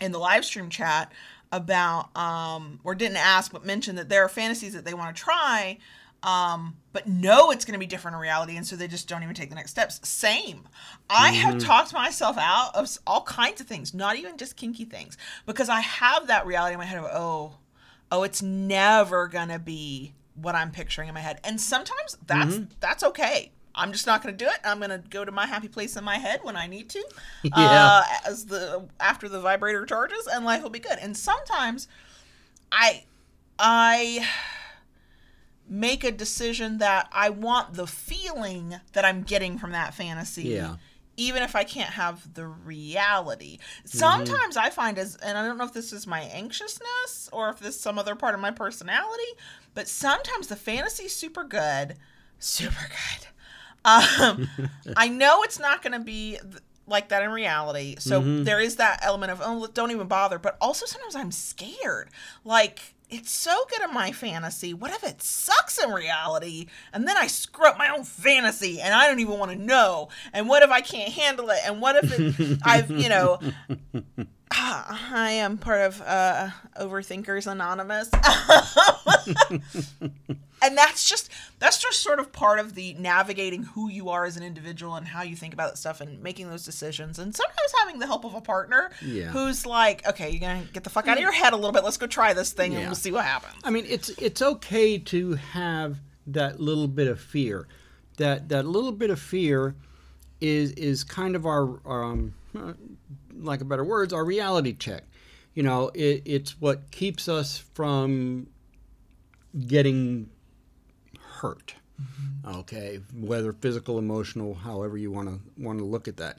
in the live stream chat about, um, or didn't ask, but mentioned that there are fantasies that they want to try, um, but know it's going to be different in reality, and so they just don't even take the next steps. Same. I have talked myself out of all kinds of things, not even just kinky things, because I have that reality in my head of, oh, oh, it's never gonna be what I'm picturing in my head. And sometimes that's that's okay. I'm just not gonna do it. I'm gonna go to my happy place in my head when I need to, Yeah. uh, as the after the vibrator charges, and life will be good. And sometimes, I, I make a decision that I want the feeling that I'm getting from that fantasy. Yeah. Even if I can't have the reality. Sometimes I find as and I don't know if this is my anxiousness or if this is some other part of my personality, but sometimes the fantasy's super good. Super good. Um, I know it's not going to be th- like that in reality. So there is that element of oh, don't even bother. But also sometimes I'm scared. Like it's so good in my fantasy. What if it sucks in reality? And then I screw up my own fantasy and I don't even want to know. And what if I can't handle it? And what if it, I've, you know, I am part of uh, Overthinkers Anonymous. and that's just that's just sort of part of the navigating who you are as an individual and how you think about stuff and making those decisions and sometimes having the help of a partner Yeah. who's like okay you're gonna get the fuck out of your head a little bit let's go try this thing and we'll see what happens I mean, it's it's okay to have that little bit of fear. That that little bit of fear is is kind of our, our um, like a better words, our reality check. You know, it, it's what keeps us from getting hurt. Okay, whether physical, emotional, however you want to want to look at that,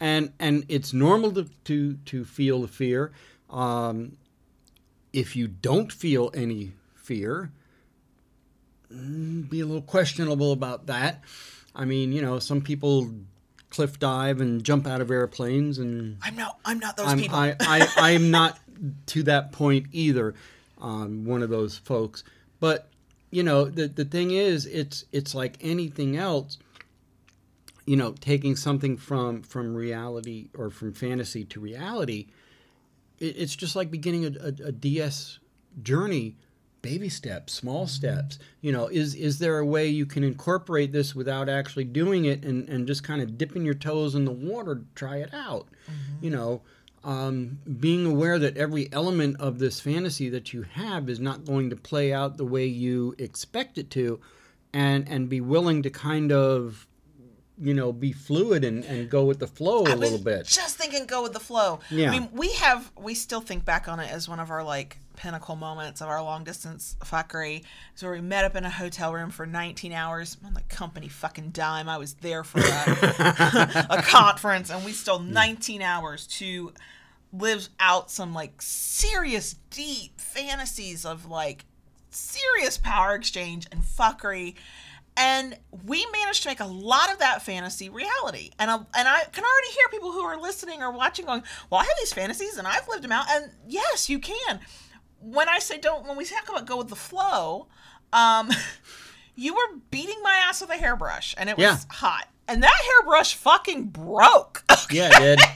and and it's normal to to, to feel the fear. Um, if you don't feel any fear, mm, be a little questionable about that. I mean, you know, some people cliff dive and jump out of airplanes, and i'm not i'm not those I'm, people I, I, I'm not to that point either. Um, one of those folks, but you know, the the thing is, it's it's like anything else. You know, taking something from from reality or from fantasy to reality, it, it's just like beginning a, a, a DS journey. Baby steps, small steps. You know, is is there a way you can incorporate this without actually doing it and, and just kind of dipping your toes in the water to try it out? Mm-hmm. You know, um, being aware that every element of this fantasy that you have is not going to play out the way you expect it to, and and be willing to kind of, you know, be fluid and, and go with the flow a I little bit. Just thinking, go with the flow. Yeah. I mean, we have we still think back on it as one of our like pinnacle moments of our long distance fuckery. So we met up in a hotel room for 19 hours on the company fucking dime. I was there for a, a conference, and we stole 19 hours to live out some like serious, deep fantasies of like serious power exchange and fuckery. And we managed to make a lot of that fantasy reality. And, I- and I can already hear people who are listening or watching going, Well, I have these fantasies and I've lived them out. And yes, you can. When I say don't, when we talk about go with the flow, um, you were beating my ass with a hairbrush and it was Yeah. hot. And that hairbrush fucking broke. Yeah, it did.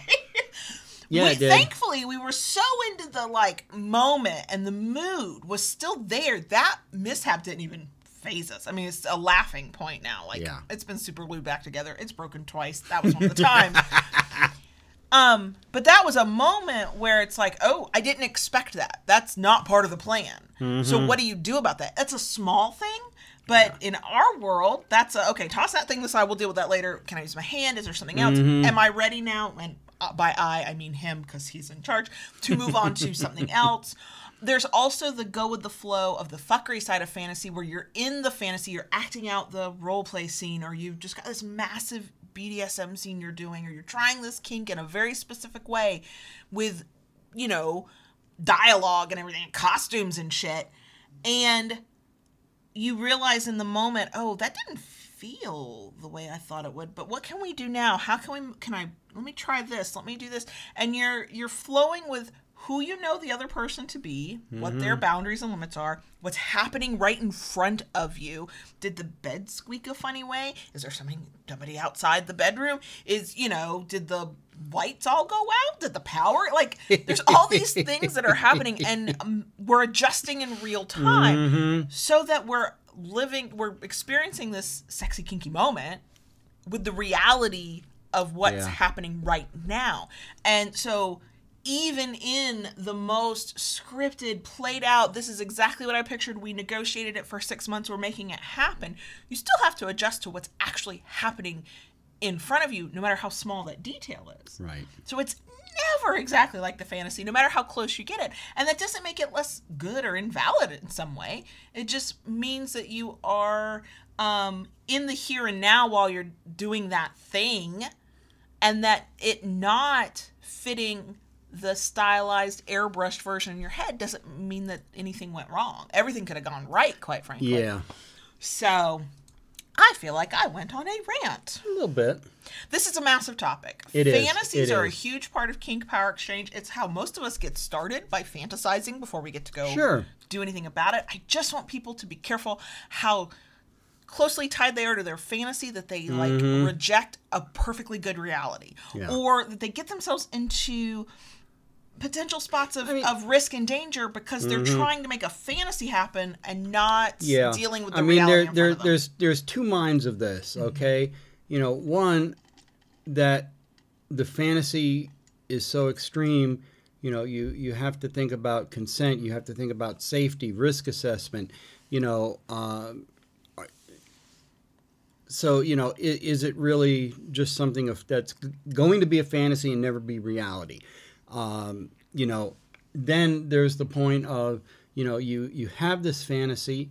Yeah, we, it did. thankfully we were so into the like moment and the mood was still there that mishap didn't even faze us i mean it's a laughing point now like Yeah. it's been super glued back together it's broken twice that was one of the times um but that was a moment where it's like oh i didn't expect that that's not part of the plan Mm-hmm. so what do you do about that that's a small thing but in our world, that's a okay. Toss that thing aside. We'll deal with that later. Can I use my hand? Is there something else? Mm-hmm. Am I ready now? And uh, by I, I mean him because he's in charge. To move on to something else. There's also the go with the flow of the fuckery side of fantasy, where you're in the fantasy, you're acting out the role play scene, or you've just got this massive BDSM scene you're doing, or you're trying this kink in a very specific way, with you know dialogue and everything, costumes and shit, and you realize in the moment, oh, that didn't feel the way I thought it would. But what can we do now? How can we can I let me try this, let me do this. And you're you're flowing with who you know the other person to be, what their boundaries and limits are, what's happening right in front of you. Did the bed squeak a funny way? Is there something somebody outside the bedroom? Is, you know, did the lights all go out? Did the power like there's all these things that are happening and um, we're adjusting in real time so that we're living we're experiencing this sexy kinky moment with the reality of what's Yeah. happening right now. And so even in the most scripted, played out, this is exactly what I pictured. We negotiated it for six months. We're making it happen. You still have to adjust to what's actually happening in front of you, no matter how small that detail is. Right. So it's never exactly like the fantasy, no matter how close you get it. And that doesn't make it less good or invalid in some way. It just means that you are um, in the here and now while you're doing that thing, and that it not fitting the stylized airbrushed version in your head doesn't mean that anything went wrong. Everything could have gone right, quite frankly. Yeah. So I feel like I went on a rant. A little bit. This is a massive topic. It is. Fantasies It are a huge part of kink power exchange. It's how most of us get started by fantasizing before we get to go Sure. do anything about it. I just want people to be careful how closely tied they are to their fantasy that they like reject a perfectly good reality Mm-hmm. Yeah. or that they get themselves into potential spots of, mean- Mm-hmm. of risk and danger because they're trying to make a fantasy happen and not yeah. dealing with the I mean, reality there, in there, there's there's two minds of this. Okay, you know, one that the fantasy is so extreme. You know, you you have to think about consent. You have to think about safety, risk assessment. You know, um, so you know, is, is it really just something of that's going to be a fantasy and never be reality? Um, you know, then there's the point of you know you you have this fantasy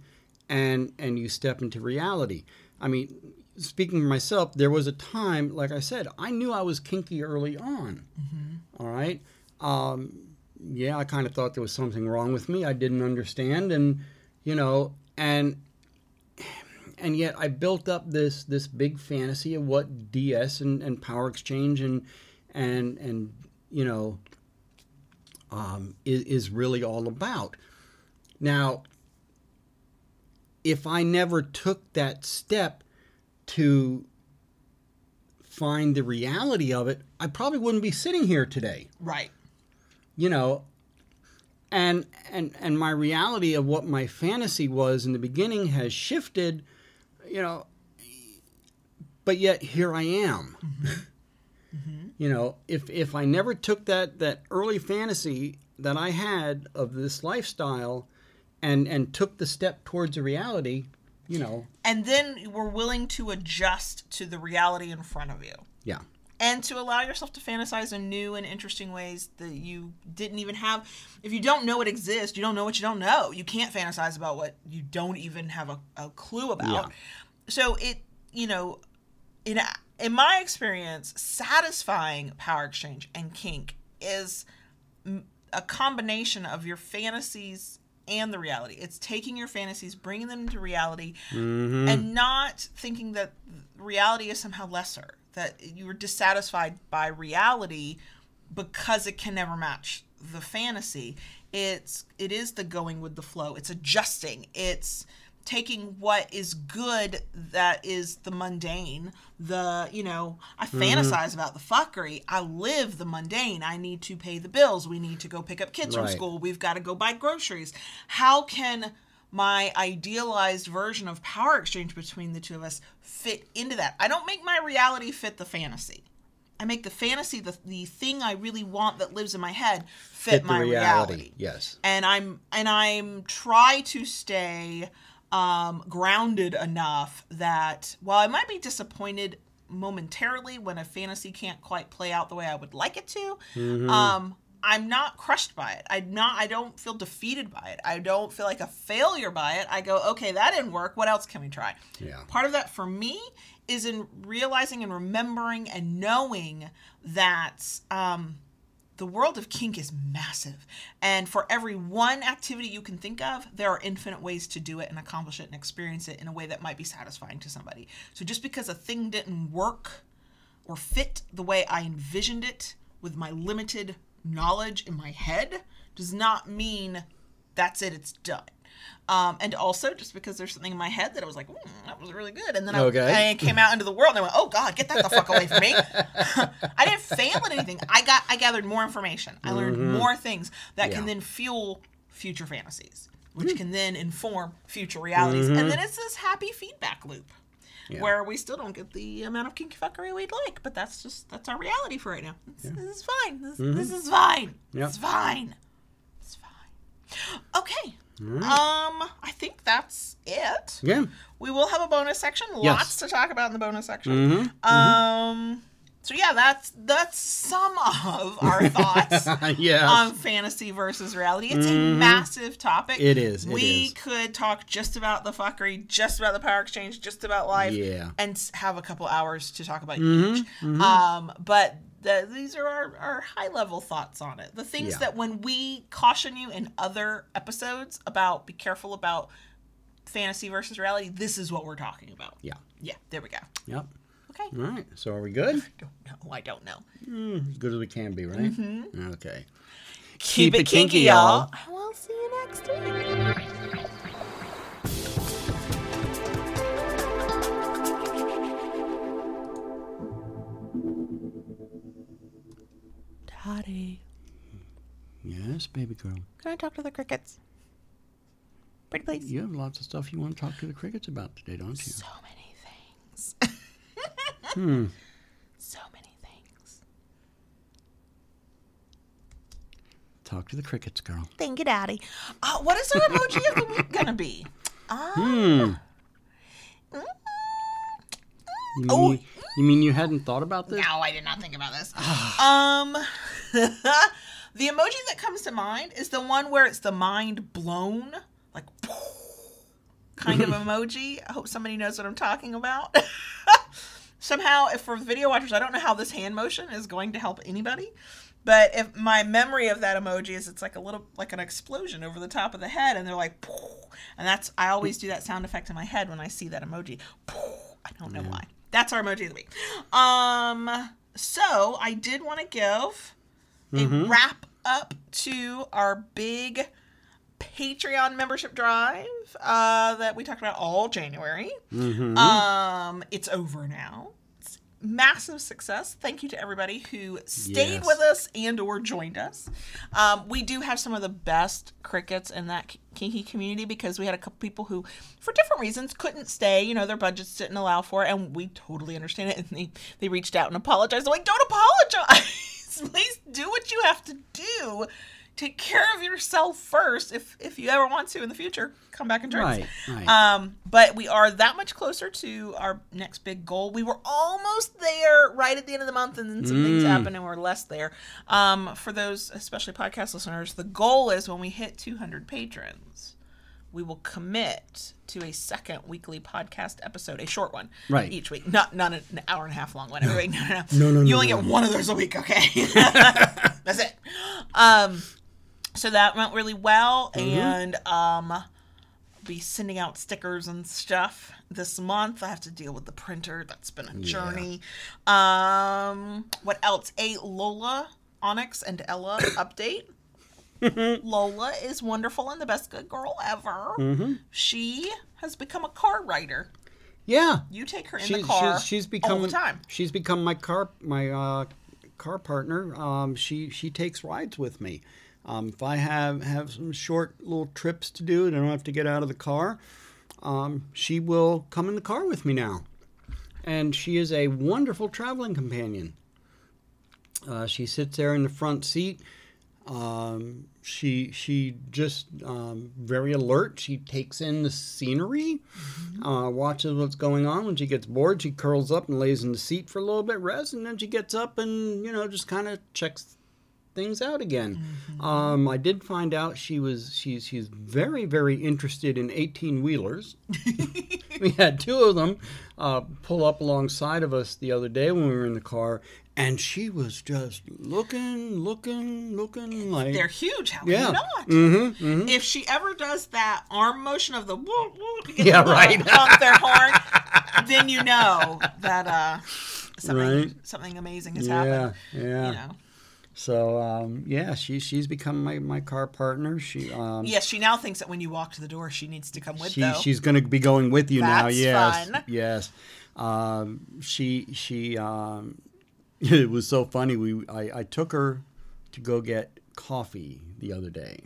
and and you step into reality. I mean, speaking for myself, there was a time, like I said, I knew I was kinky early on. All right. Um, yeah, I kind of thought there was something wrong with me. I didn't understand, and you know, and and yet I built up this this big fantasy of what DS and, and Power Exchange and and and you know um, is, is really all about. Now, if I never took that step to find the reality of it, I probably wouldn't be sitting here today right. you know and and and my reality of what my fantasy was in the beginning has shifted you know but yet here i am you know if if i never took that that early fantasy that i had of this lifestyle and and took the step towards a reality you know. And then we're willing to adjust to the reality in front of you. Yeah. And to allow yourself to fantasize in new and interesting ways that you didn't even have. If you don't know it exists you don't know what you don't know. You can't fantasize about what you don't even have a, a clue about. Yeah. so it you know in in my experience satisfying power exchange and kink is a combination of your fantasies and the reality. It's taking your fantasies, bringing them into reality, mm-hmm. and not thinking that reality is somehow lesser. That you are dissatisfied by reality because it can never match the fantasy. It's it is the going with the flow. It's adjusting. It's taking what is good that is the mundane the you know i mm-hmm. fantasize about the fuckery. I live the mundane. I need to pay the bills. We need to go pick up kids from school. We've got to go buy groceries. How can my idealized version of power exchange between the two of us fit into that? I don't make my reality fit the fantasy. I make the fantasy the, the thing i really want that lives in my head fit, Fit my reality, reality. Yes. and I'm and I'm try to stay um, grounded enough that while I might be disappointed momentarily when a fantasy can't quite play out the way I would like it to, Mm-hmm. um, I'm not crushed by it. I'm not. I don't feel defeated by it. I don't feel like a failure by it. I go, okay, that didn't work. What else can we try? Yeah. Part of that for me is in realizing and remembering and knowing that um, the world of kink is massive. And for every one activity you can think of, there are infinite ways to do it and accomplish it and experience it in a way that might be satisfying to somebody. So just because a thing didn't work or fit the way I envisioned it with my limited knowledge in my head does not mean that's it, it's done. Um, and also, just because there's something in my head that I was like, mm, that was really good. And then I, Okay. it came out into the world and I went, oh God, get that the fuck away from me. I didn't fail at anything. I got, I gathered more information. I learned more things that can Mm-hmm. Then fuel future fantasies, which can then inform future realities. And then it's this happy feedback loop Mm-hmm. Yeah. where we still don't get the amount of kinky fuckery we'd like, but that's just that's our reality for right now. This, this is fine. This, this is fine. Mm-hmm. It's fine. It's fine. Okay. Um, I think that's it. Yeah. We will have a bonus section. Yes. Lots to talk about in the bonus section. Um. So yeah, that's that's some of our thoughts yes. on fantasy versus reality. It's a massive topic. Mm-hmm. It is, it we is. could talk just about the fuckery, just about the power exchange, just about life, Yeah. Mm-hmm. and have a couple hours to talk about each. Um, but the, these are our, our high level thoughts on it. The things Yeah. that when we caution you in other episodes about be careful about fantasy versus reality, this is what we're talking about. Yeah. Yeah, there we go. Yep. Okay. All right. So are we good? Don't know. I don't know. Mm, as good as we can be, right? Mm-hmm. Okay. Keep, it kinky, y'all. I will see you next week. Daddy, Yes, baby girl. can I talk to the crickets? Pretty please. You have lots of stuff you want to talk to the crickets about today, don't you? So many things. Hmm. So many things. Talk to the crickets, girl. Thank you, Daddy. Uh, what is our emoji of the week gonna be? Uh, Hmm. You mean, Oh. you, you mean you hadn't thought about this? No, I did not think about this. um, the emoji that comes to mind is the one where it's the mind blown, like kind of emoji. I hope somebody knows what I'm talking about. Somehow, if for video watchers, I don't know how this hand motion is going to help anybody. But if my memory of that emoji is it's like a little like an explosion over the top of the head, and they're like, and that's I always do that sound effect in my head when I see that emoji. I don't know why. That's our emoji of the week. Um, so I did want to give a wrap up to our big Patreon membership drive uh, that we talked about all January. Um, it's over now. It's massive success. Thank you to everybody who stayed Yes. with us and or joined us. Um, we do have some of the best crickets in that kinky community because we had a couple people who, for different reasons, couldn't stay. You know, their budgets didn't allow for it, and we totally understand it. And they, they reached out and apologized. I'm like, don't apologize. Please do what you have to do. Take care of yourself first. If if you ever want to in the future, come back and join us. Right, right. Um, but we are that much closer to our next big goal. We were almost there right at the end of the month, and then some things Mm. happened, and we're less there. Um, for those, especially podcast listeners, the goal is when we hit 200 patrons, we will commit to a second weekly podcast episode, a short one, Right. each week, not not an hour and a half long one every week. No, no, no. No, no, You only no, get no. one of those a week, okay? That's it. Um, so that went really well, Mm-hmm. and um, be sending out stickers and stuff this month. I have to deal with the printer. That's been a journey. Um, what else? A Lola, Onyx, and Ella update. Lola is wonderful and the best good girl ever. Mm-hmm. She has become a car rider. Yeah. You take her in the car she's, she's become all the time. She's become my car my uh, car partner. Um, she she takes rides with me. Um, if I have have some short little trips to do and I don't have to get out of the car, um, she will come in the car with me now, and she is a wonderful traveling companion. Uh, she sits there in the front seat. Um, she she just um, very alert. She takes in the scenery, uh, watches what's going on. When she gets bored, she curls up and lays in the seat for a little bit, rest, and then she gets up and you know just kind of checks things out again. Um, I did find out she was she's she's very very interested in eighteen wheelers. we had two of them uh, pull up alongside of us the other day when we were in the car, and she was just looking, looking, looking like They're huge. How yeah. can you not? Mm-hmm, mm-hmm. If she ever does that arm motion of the woo, woo, Yeah, them to right. honk their horn, then you know that uh, something Right. something amazing has Yeah, happened. yeah. You know. So um, yeah, she she's become my, my car partner. She um, Yes, she now thinks that when you walk to the door, she needs to come with she though. she's going to be going with you now. Yes, fun. yes. Um, she she um, it was so funny. We I, I took her to go get coffee the other day.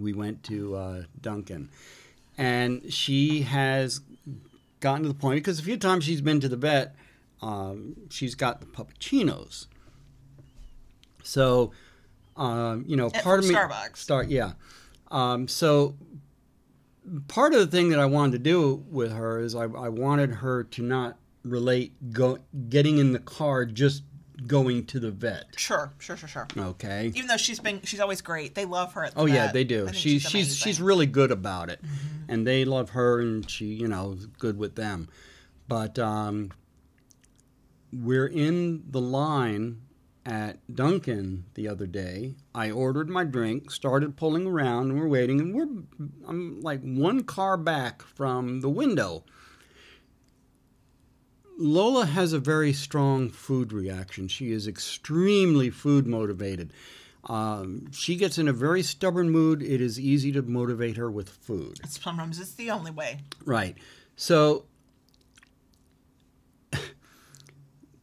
We went to uh, Dunkin', and she has gotten to the point because a few times she's been to the vet. Um, she's got the puppuccinos. So, um, you know, part of me Starbucks. Start, yeah. Um, so part of the thing that I wanted to do with her is I, I wanted her to not relate go, getting in the car just going to the vet. Sure, sure, sure, sure. Okay. Even though she's been, she's always great. They love her at the Oh yeah, they do. think She's she's she's really good about it, and they love her, and she you know is good with them. But um, we're in the line at Dunkin' the other day. I ordered my drink, started pulling around, and we're waiting, and we're I'm like one car back from the window. Lola has a very strong food reaction. She is extremely food motivated. Um, she gets in a very stubborn mood. It is easy to motivate her with food. It's Sometimes it's the only way. Right. So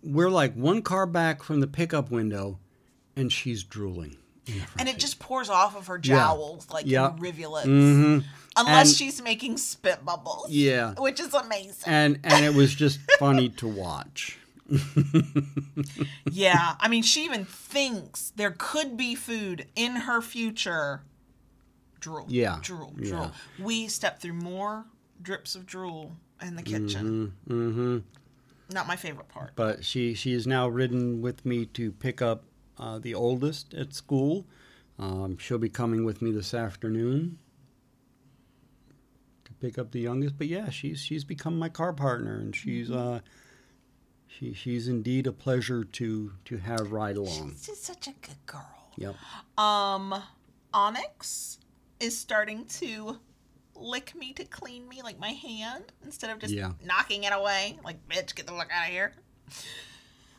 we're like one car back from the pickup window, and she's drooling. in the front And it seat. just pours off of her jowls like Yeah. in rivulets. Mhm. Unless And- she's making spit bubbles. Yeah. Which is amazing. and and it was just funny to watch. yeah. I mean, she even thinks there could be food in her future. Drool. Yeah, Drool. yeah. Drool. We stepped through more drips of drool in the kitchen. hmm Not my favorite part. But she she is now ridden with me to pick up uh, the oldest at school. Um, she'll be coming with me this afternoon pick up the youngest. But yeah, she's she's become my car partner, and she's uh, she she's indeed a pleasure to to have ride along. She's just such a good girl. Yep. Um, Onyx is starting to lick me to clean me like my hand instead of just Yeah. knocking it away. Like, bitch, get the fuck out of here.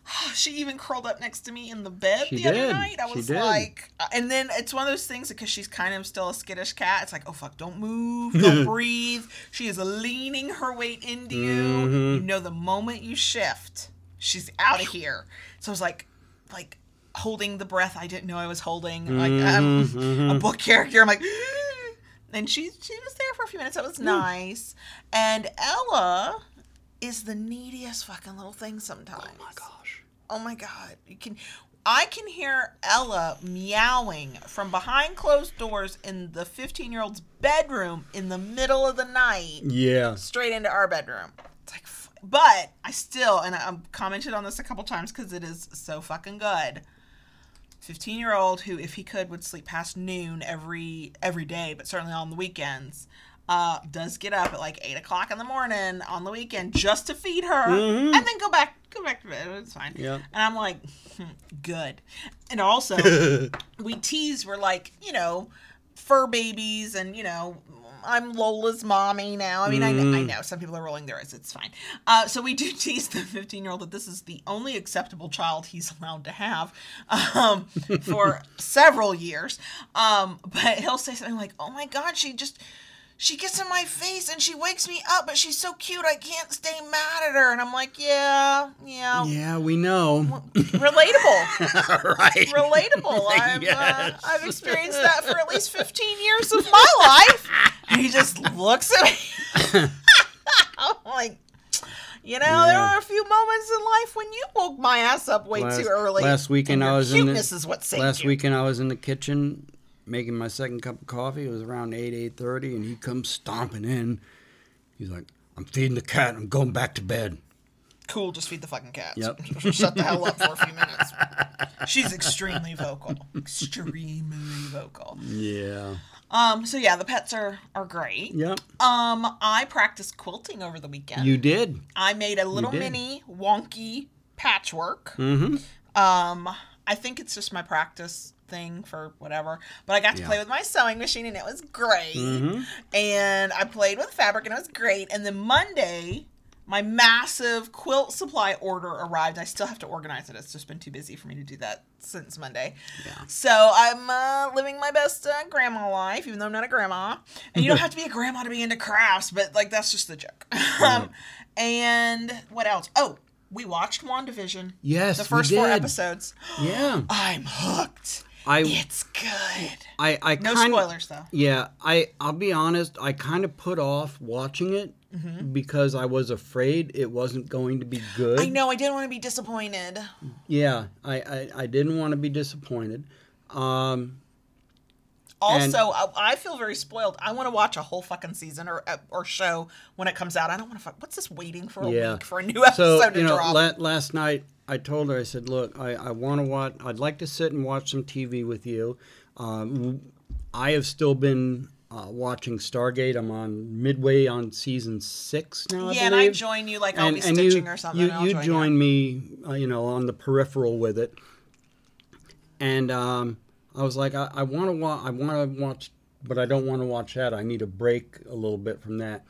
She even curled up next to me in the bed She the other night. I She was did. like, uh, and then it's one of those things because she's kind of still a skittish cat. It's like, oh fuck, don't move, don't breathe. She is leaning her weight into you. Mhm. You know, the moment you shift, she's out of here. So I was like, like holding the breath I didn't know I was holding. Like I'm Mhm, mhm. a book character. I'm like, and she she was there for a few minutes. That was nice. And Ella is the neediest fucking little thing sometimes. Oh my gosh. Oh my god. You can I can hear Ella meowing from behind closed doors in the 15-year-old's bedroom in the middle of the night Yeah. straight into our bedroom. It's like but I still and I- I've commented on this a couple times cuz it is so fucking good. 15 year old who if he could would sleep past noon every every day but certainly on the weekends uh, does get up at like eight o'clock in the morning on the weekend just to feed her Mhm. and then go back go back to bed. It's fine. Yep. and i'm like hmm, good. And also we tease we're like you know fur babies and you know i'm lola's mommy now. I mean I, Mm. I know some people are rolling their eyes. It's fine. Uh, so we do tease the 15 year old that this is the only acceptable child he's allowed to have um, for several years. Um, but he'll say something like oh my god she just she gets in my face and she wakes me up but she's so cute i can't stay mad at her and i'm like yeah yeah, Yeah, we know. relatable right. relatable. I've, Yes. uh, I've experienced that for at least 15 years of my life. And he just looks at me. I'm like, you know, there are a few moments in life when you woke my ass up way Last- too early. last weekend I was in the- is what saved Last you. weekend I was in the kitchen making my second cup of coffee. It was around eight eight thirty, and he comes stomping in. He's like, "I'm feeding the cat. I'm going back to bed." Cool, just feed the fucking cat. Yep. Shut the hell up for a few minutes. She's extremely vocal. Extremely vocal. Yeah. Um, so yeah, the pets are are great. Yep. Um, I practiced quilting over the weekend. You did. I made a little mini wonky patchwork. Mm-hmm. Um, I think it's just my practice thing for whatever. But I got to Yeah. play with my sewing machine and it was great. Mhm. And I played with fabric and it was great. And then Monday, my massive quilt supply order arrived. I still have to organize it. It's just been too busy for me to do that since Monday. Yeah. So I'm uh, living my best uh, grandma life, even though I'm not a grandma. And you don't have to be a grandma to be into crafts, but like that's just the joke. um, and what else? Oh, we watched WandaVision. Yes, The first four episodes. Yeah. I'm hooked. I It's good. I I No kind spoilers though. Yeah, I I'll be honest. I kind of put off watching it because I was afraid it wasn't going to be good. Mm-hmm. I know I didn't want to be disappointed. Yeah, I I, I didn't want to be disappointed. Um, Also, I, I feel very spoiled. I want to watch a whole fucking season or uh, or show when it comes out. I don't want to. What's this waiting for a Yeah. week for a new episode so to you know, drop? la- last night I told her I said, "Look, I, I want to watch. I'd like to sit and watch some TV with you. Um, I have still been uh, watching Stargate. I'm on midway on season six now. I yeah, and I join you like I'll and, be stitching you, or something. You, you join join me, uh, you know, on the peripheral with it. and um, I was like, I, I want to watch. I want to watch, but I don't want to watch that. I need a break a little bit from that.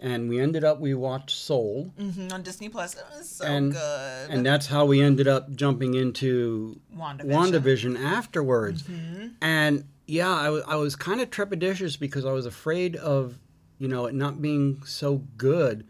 And we ended up we watched Soul, hmm on Disney Plus. It was so and good. and that's how we ended up jumping into WandaVision. WandaVision afterwards. And yeah, I wa- I was kind of trepidatious because I was afraid of, you know, it not being so good.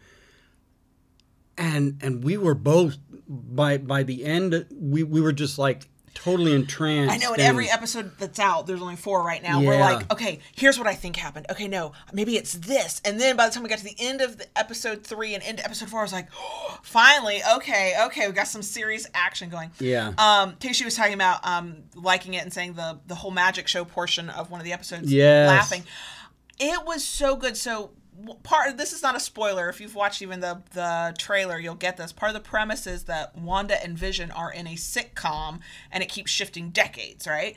And and we were both by by the end we we were just like totally entranced. I know in every episode that's out, there's only four right now. We're like, okay, here's what I think happened. Okay, no, maybe it's this. And then by the time we got to the end of the episode three and into episode four, I was like, finally, okay, okay, we got some serious action going. Yeah. Um, Tashi was talking about um liking it and saying the the whole magic show portion of one of the episodes, Yeah. laughing. It was so good. So part this is not a spoiler. If you've watched even the the trailer, you'll get this. Part of the premise is that Wanda and Vision are in a sitcom, and it keeps shifting decades, right?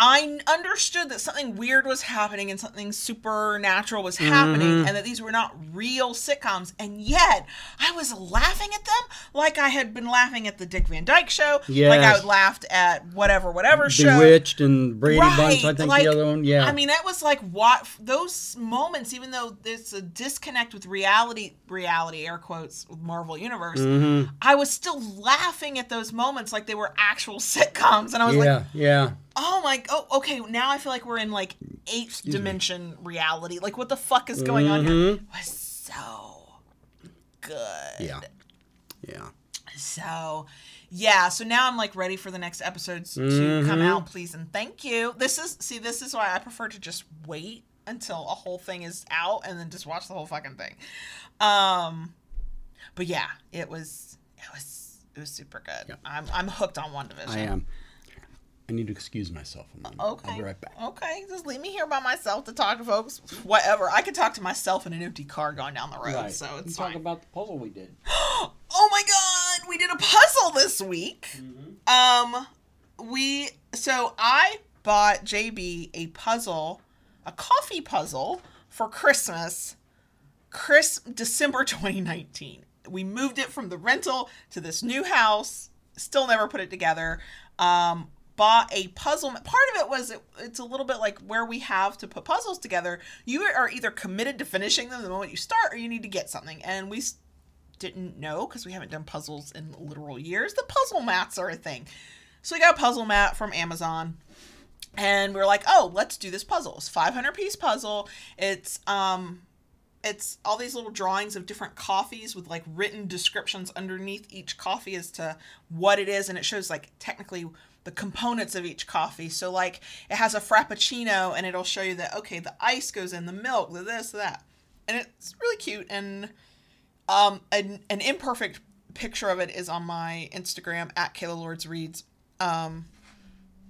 I- understood that something weird was happening and something supernatural was happening, and that these were not real sitcoms, and yet I was laughing at them like I had been laughing at the Dick Van Dyke Show, like I would laughed at whatever, whatever show. Bewitched and Brady Bunch, I think like, the other one. Yeah. I mean, that was like what those moments, even though there's a disconnect with reality, reality air quotes, Marvel Universe, Mm-hmm. I was still laughing at those moments like they were actual sitcoms, and I was yeah, like, yeah. Oh my, oh, okay, now I feel like we're in like eighth dimension reality. Like, what the fuck is going on here? It was so good. Mm-hmm. Yeah. Yeah. So, yeah. So now I'm like ready for the next episodes to Mm-hmm. come out, please and thank you. This is see, this is why I prefer to just wait until a whole thing is out and then just watch the whole fucking thing. Um, but yeah, it was it was it was super good. Yeah. I'm I'm hooked on WandaVision. I am. I need to excuse myself a moment. Okay. I'll be right back. Okay, just leave me here by myself to talk to folks. Whatever. I could talk to myself in an empty car going down the road, so it's talk about the puzzle we did. Oh my god, we did a puzzle this week. Um we so I bought JB a puzzle, a coffee puzzle for Christmas. Chris December 2019. We moved it from the rental to this new house. Still never put it together. Um bought a puzzle. Part of it was it, it's a little bit like where we have to put puzzles together. You are either committed to finishing them the moment you start or you need to get something. And we didn't know because we haven't done puzzles in literal years. The puzzle mats are a thing. So we got a puzzle mat from amazon and we are like oh let's do this puzzle. It's 500 piece puzzle. It's um it's all these little drawings of different coffees with like written descriptions underneath each coffee as to what it is and it shows like technically the components of each coffee so like it has a frappuccino and it'll show you that okay the ice goes in the milk the this that and it's really cute and um an, an imperfect picture of it is on my instagram at kayla lords reads um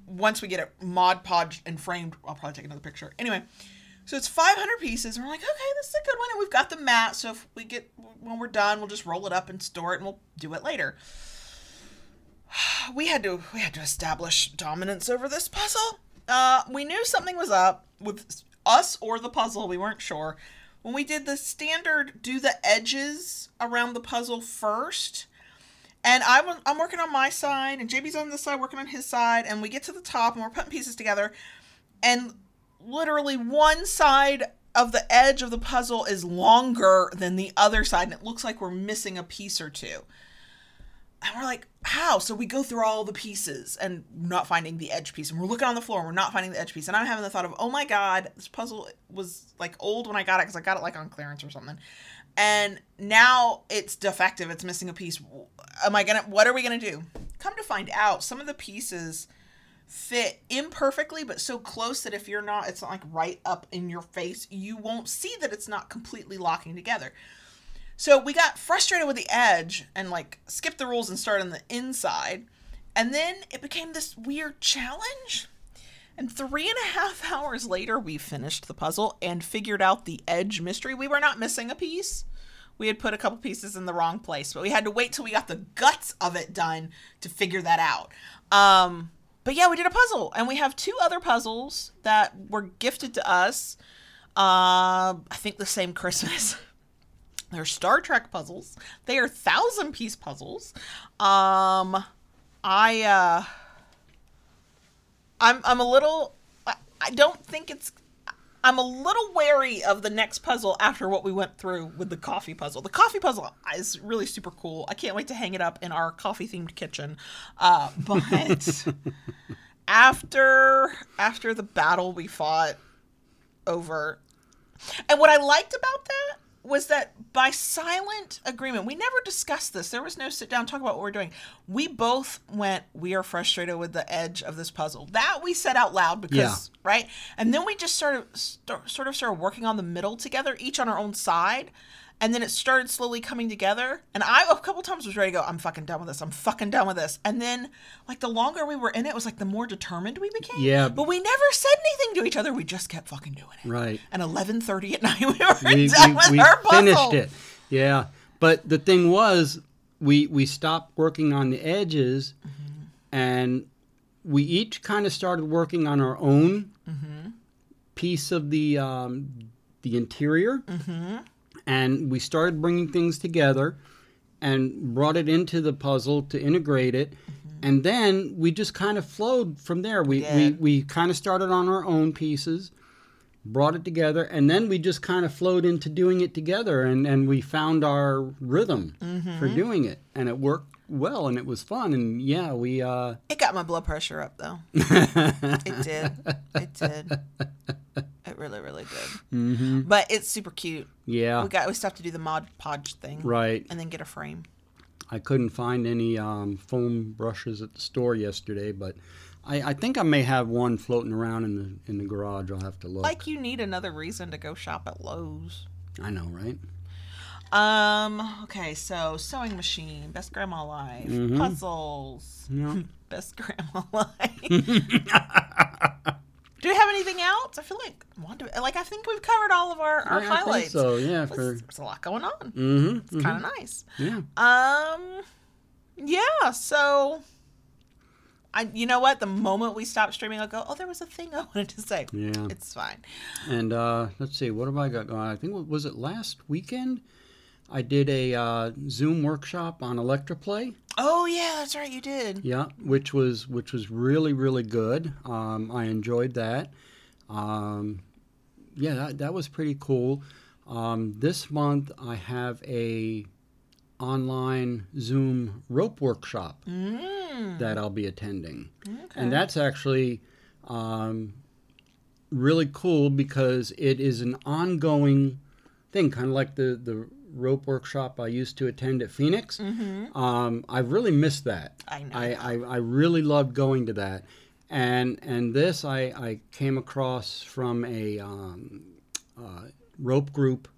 once we get it mod podged and framed i'll probably take another picture anyway so it's 500 pieces, and we're like, okay, this is a good one. And we've got the mat, so if we get when we're done, we'll just roll it up and store it, and we'll do it later. We had to we had to establish dominance over this puzzle. Uh, we knew something was up with us or the puzzle. We weren't sure. When we did the standard, do the edges around the puzzle first. And I was, I'm working on my side, and JB's on this side working on his side, and we get to the top, and we're putting pieces together, and literally one side of the edge of the puzzle is longer than the other side and it looks like we're missing a piece or two and we're like how? So we go through all the pieces and not finding the edge piece and we're looking on the floor and we're not finding the edge piece and i'm having the thought of oh my god this puzzle was like old when i got it because i got it like on clearance or something. And now it's defective it's missing a piece. Am i gonna what are we gonna do? Come to find out some of the pieces fit imperfectly but so close that if you're not it's not like right up in your face you won't see that it's not completely locking together so we got frustrated with the edge and like skipped the rules and started on the inside and then it became this weird challenge and three and a half hours later we finished the puzzle and figured out the edge mystery we were not missing a piece we had put a couple pieces in the wrong place but we had to wait till we got the guts of it done to figure that out um but yeah, we did a puzzle, and we have two other puzzles that were gifted to us. Uh, I think the same Christmas. They're Star Trek puzzles. They are thousand piece puzzles. Um, I uh, I'm I'm a little. I, I don't think it's. I'm a little wary of the next puzzle after what we went through with the coffee puzzle. The coffee puzzle is really super cool. I can't wait to hang it up in our coffee themed kitchen. Uh, but after after the battle we fought over, and what I liked about that was that by silent agreement, we never discussed this. There was no sit down talk about what we're doing. We both went, we are frustrated with the edge of this puzzle. That we said out loud because, Yeah. right? And then we just started, start, sort of started working on the middle together, each on our own side. And then it started slowly coming together. And I, a couple times, was ready to go, I'm fucking done with this. I'm fucking done with this. And then, like, the longer we were in it, it was like the more determined we became. Yeah. But we never said anything to each other. We just kept fucking doing it. Right. And 11:30 at night, we were we, done we, with we our puzzle. finished it. Yeah, but the thing was, we we stopped working on the edges, Mm-hmm. and we each kind of started working on our own Mm-hmm. piece of the um, the interior, Mm-hmm. And we started bringing things together, and brought it into the puzzle to integrate it. Mm-hmm. And then we just kind of flowed from there. We, we, we kind of started on our own pieces, brought it together and then we just kind of flowed into doing it together and, and we found our rhythm mm-hmm. for doing it and it worked well and it was fun and yeah we uh It got my blood pressure up though. it did. It did. It really, really did. Mm-hmm. But it's super cute. yeah We got we still have to do the mod podge thing, right and then get a frame. i couldn't find any um, foam brushes at the store yesterday but I, I think i may have one floating around in the in the garage i'll have to look Like you need another reason to go shop at Lowe's. i know right Um. Okay. So sewing machine, best grandma life, Mhm. puzzles, yeah best grandma life. Do we have anything else? I feel like like I think we've covered all of our, our I- I think highlights. so yeah There's, for there's a lot going on. mm-hmm, It's kind of nice. yeah Um, yeah. So, I you know what? The moment we stop streaming, I'll go. Oh, there was a thing I wanted to say. yeah It's fine. And uh, let's see, what have I got going? on? I think was it last weekend? I did a uh, Zoom workshop on Electroplay. Oh yeah, that's right. You did. Yeah, which was which was really really good. Um, I enjoyed that. Um, yeah, that, that was pretty cool. Um, this month I have a online Zoom rope workshop Mm. that I'll be attending. Okay. And that's actually um, really cool because it is an ongoing thing, kind of like the, the rope workshop I used to attend at Phoenix. Mm-hmm. Um, I really missed that. I know. I, I, I really loved going to that. And and this I, I came across from a um, uh, rope group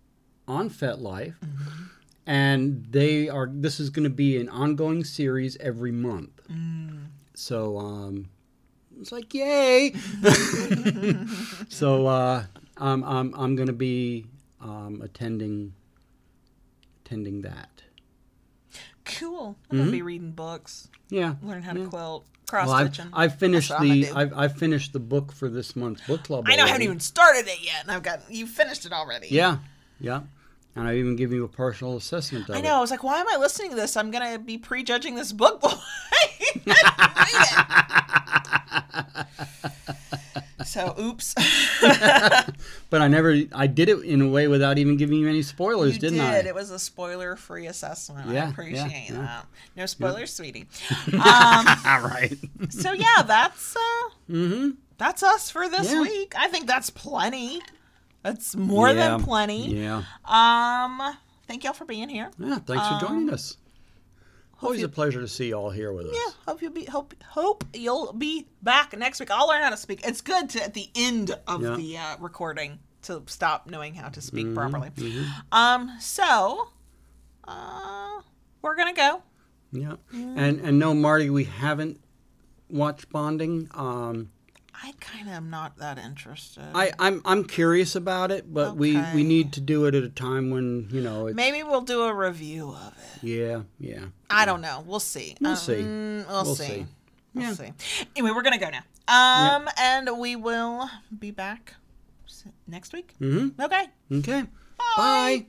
on FetLife. Mm-hmm. And they are this is going to be an ongoing series every month. Mm. So um, it's like yay. so uh, I'm I'm I'm going to be um, attending attending that. Cool. I'm gonna mm-hmm. be reading books, Yeah. learn how to yeah. quilt, cross Well, I've, stitching. I've finished That's what I'm the I've, I've finished the book for this month's book club. I know I haven't even started it yet, and I've got you finished it already. Yeah, yeah, and I've even given you a partial assessment of I it. know. I was like, why am I listening to this? I'm gonna be prejudging this book. I it. so, oops. But I never I did it in a way without even giving you any spoilers, you didn't did. I? It was a spoiler-free assessment. I Yeah, appreciate yeah, yeah. that. No spoilers, sweetie. Um, All right. so yeah, that's uh, mm-hmm. that's us for this week. I think that's plenty. That's more than plenty. Yeah. Um, thank y'all for being here. Yeah. Thanks for joining us. Always a pleasure to see you all here with us. Yeah, hope you'll be hope hope you'll be back next week. I'll learn how to speak. It's good to at the end of Yeah. the uh, recording to stop knowing how to speak Mm-hmm, properly. Um, so uh, we're gonna go. Yeah. And and no, Marty, we haven't watched Bonding. Um, I kind of am not that interested. I I'm I'm curious about it, but we Okay. we need to do it at a time when you know. It's, Maybe we'll do a review of it. yeah. Yeah. I don't know. We'll see. We'll Um, see. We'll, We'll see. see. We'll Yeah. see. Anyway, we're gonna go now. Um, and we will be back s- next week. Mm-hmm. Okay. Okay. Bye. Bye.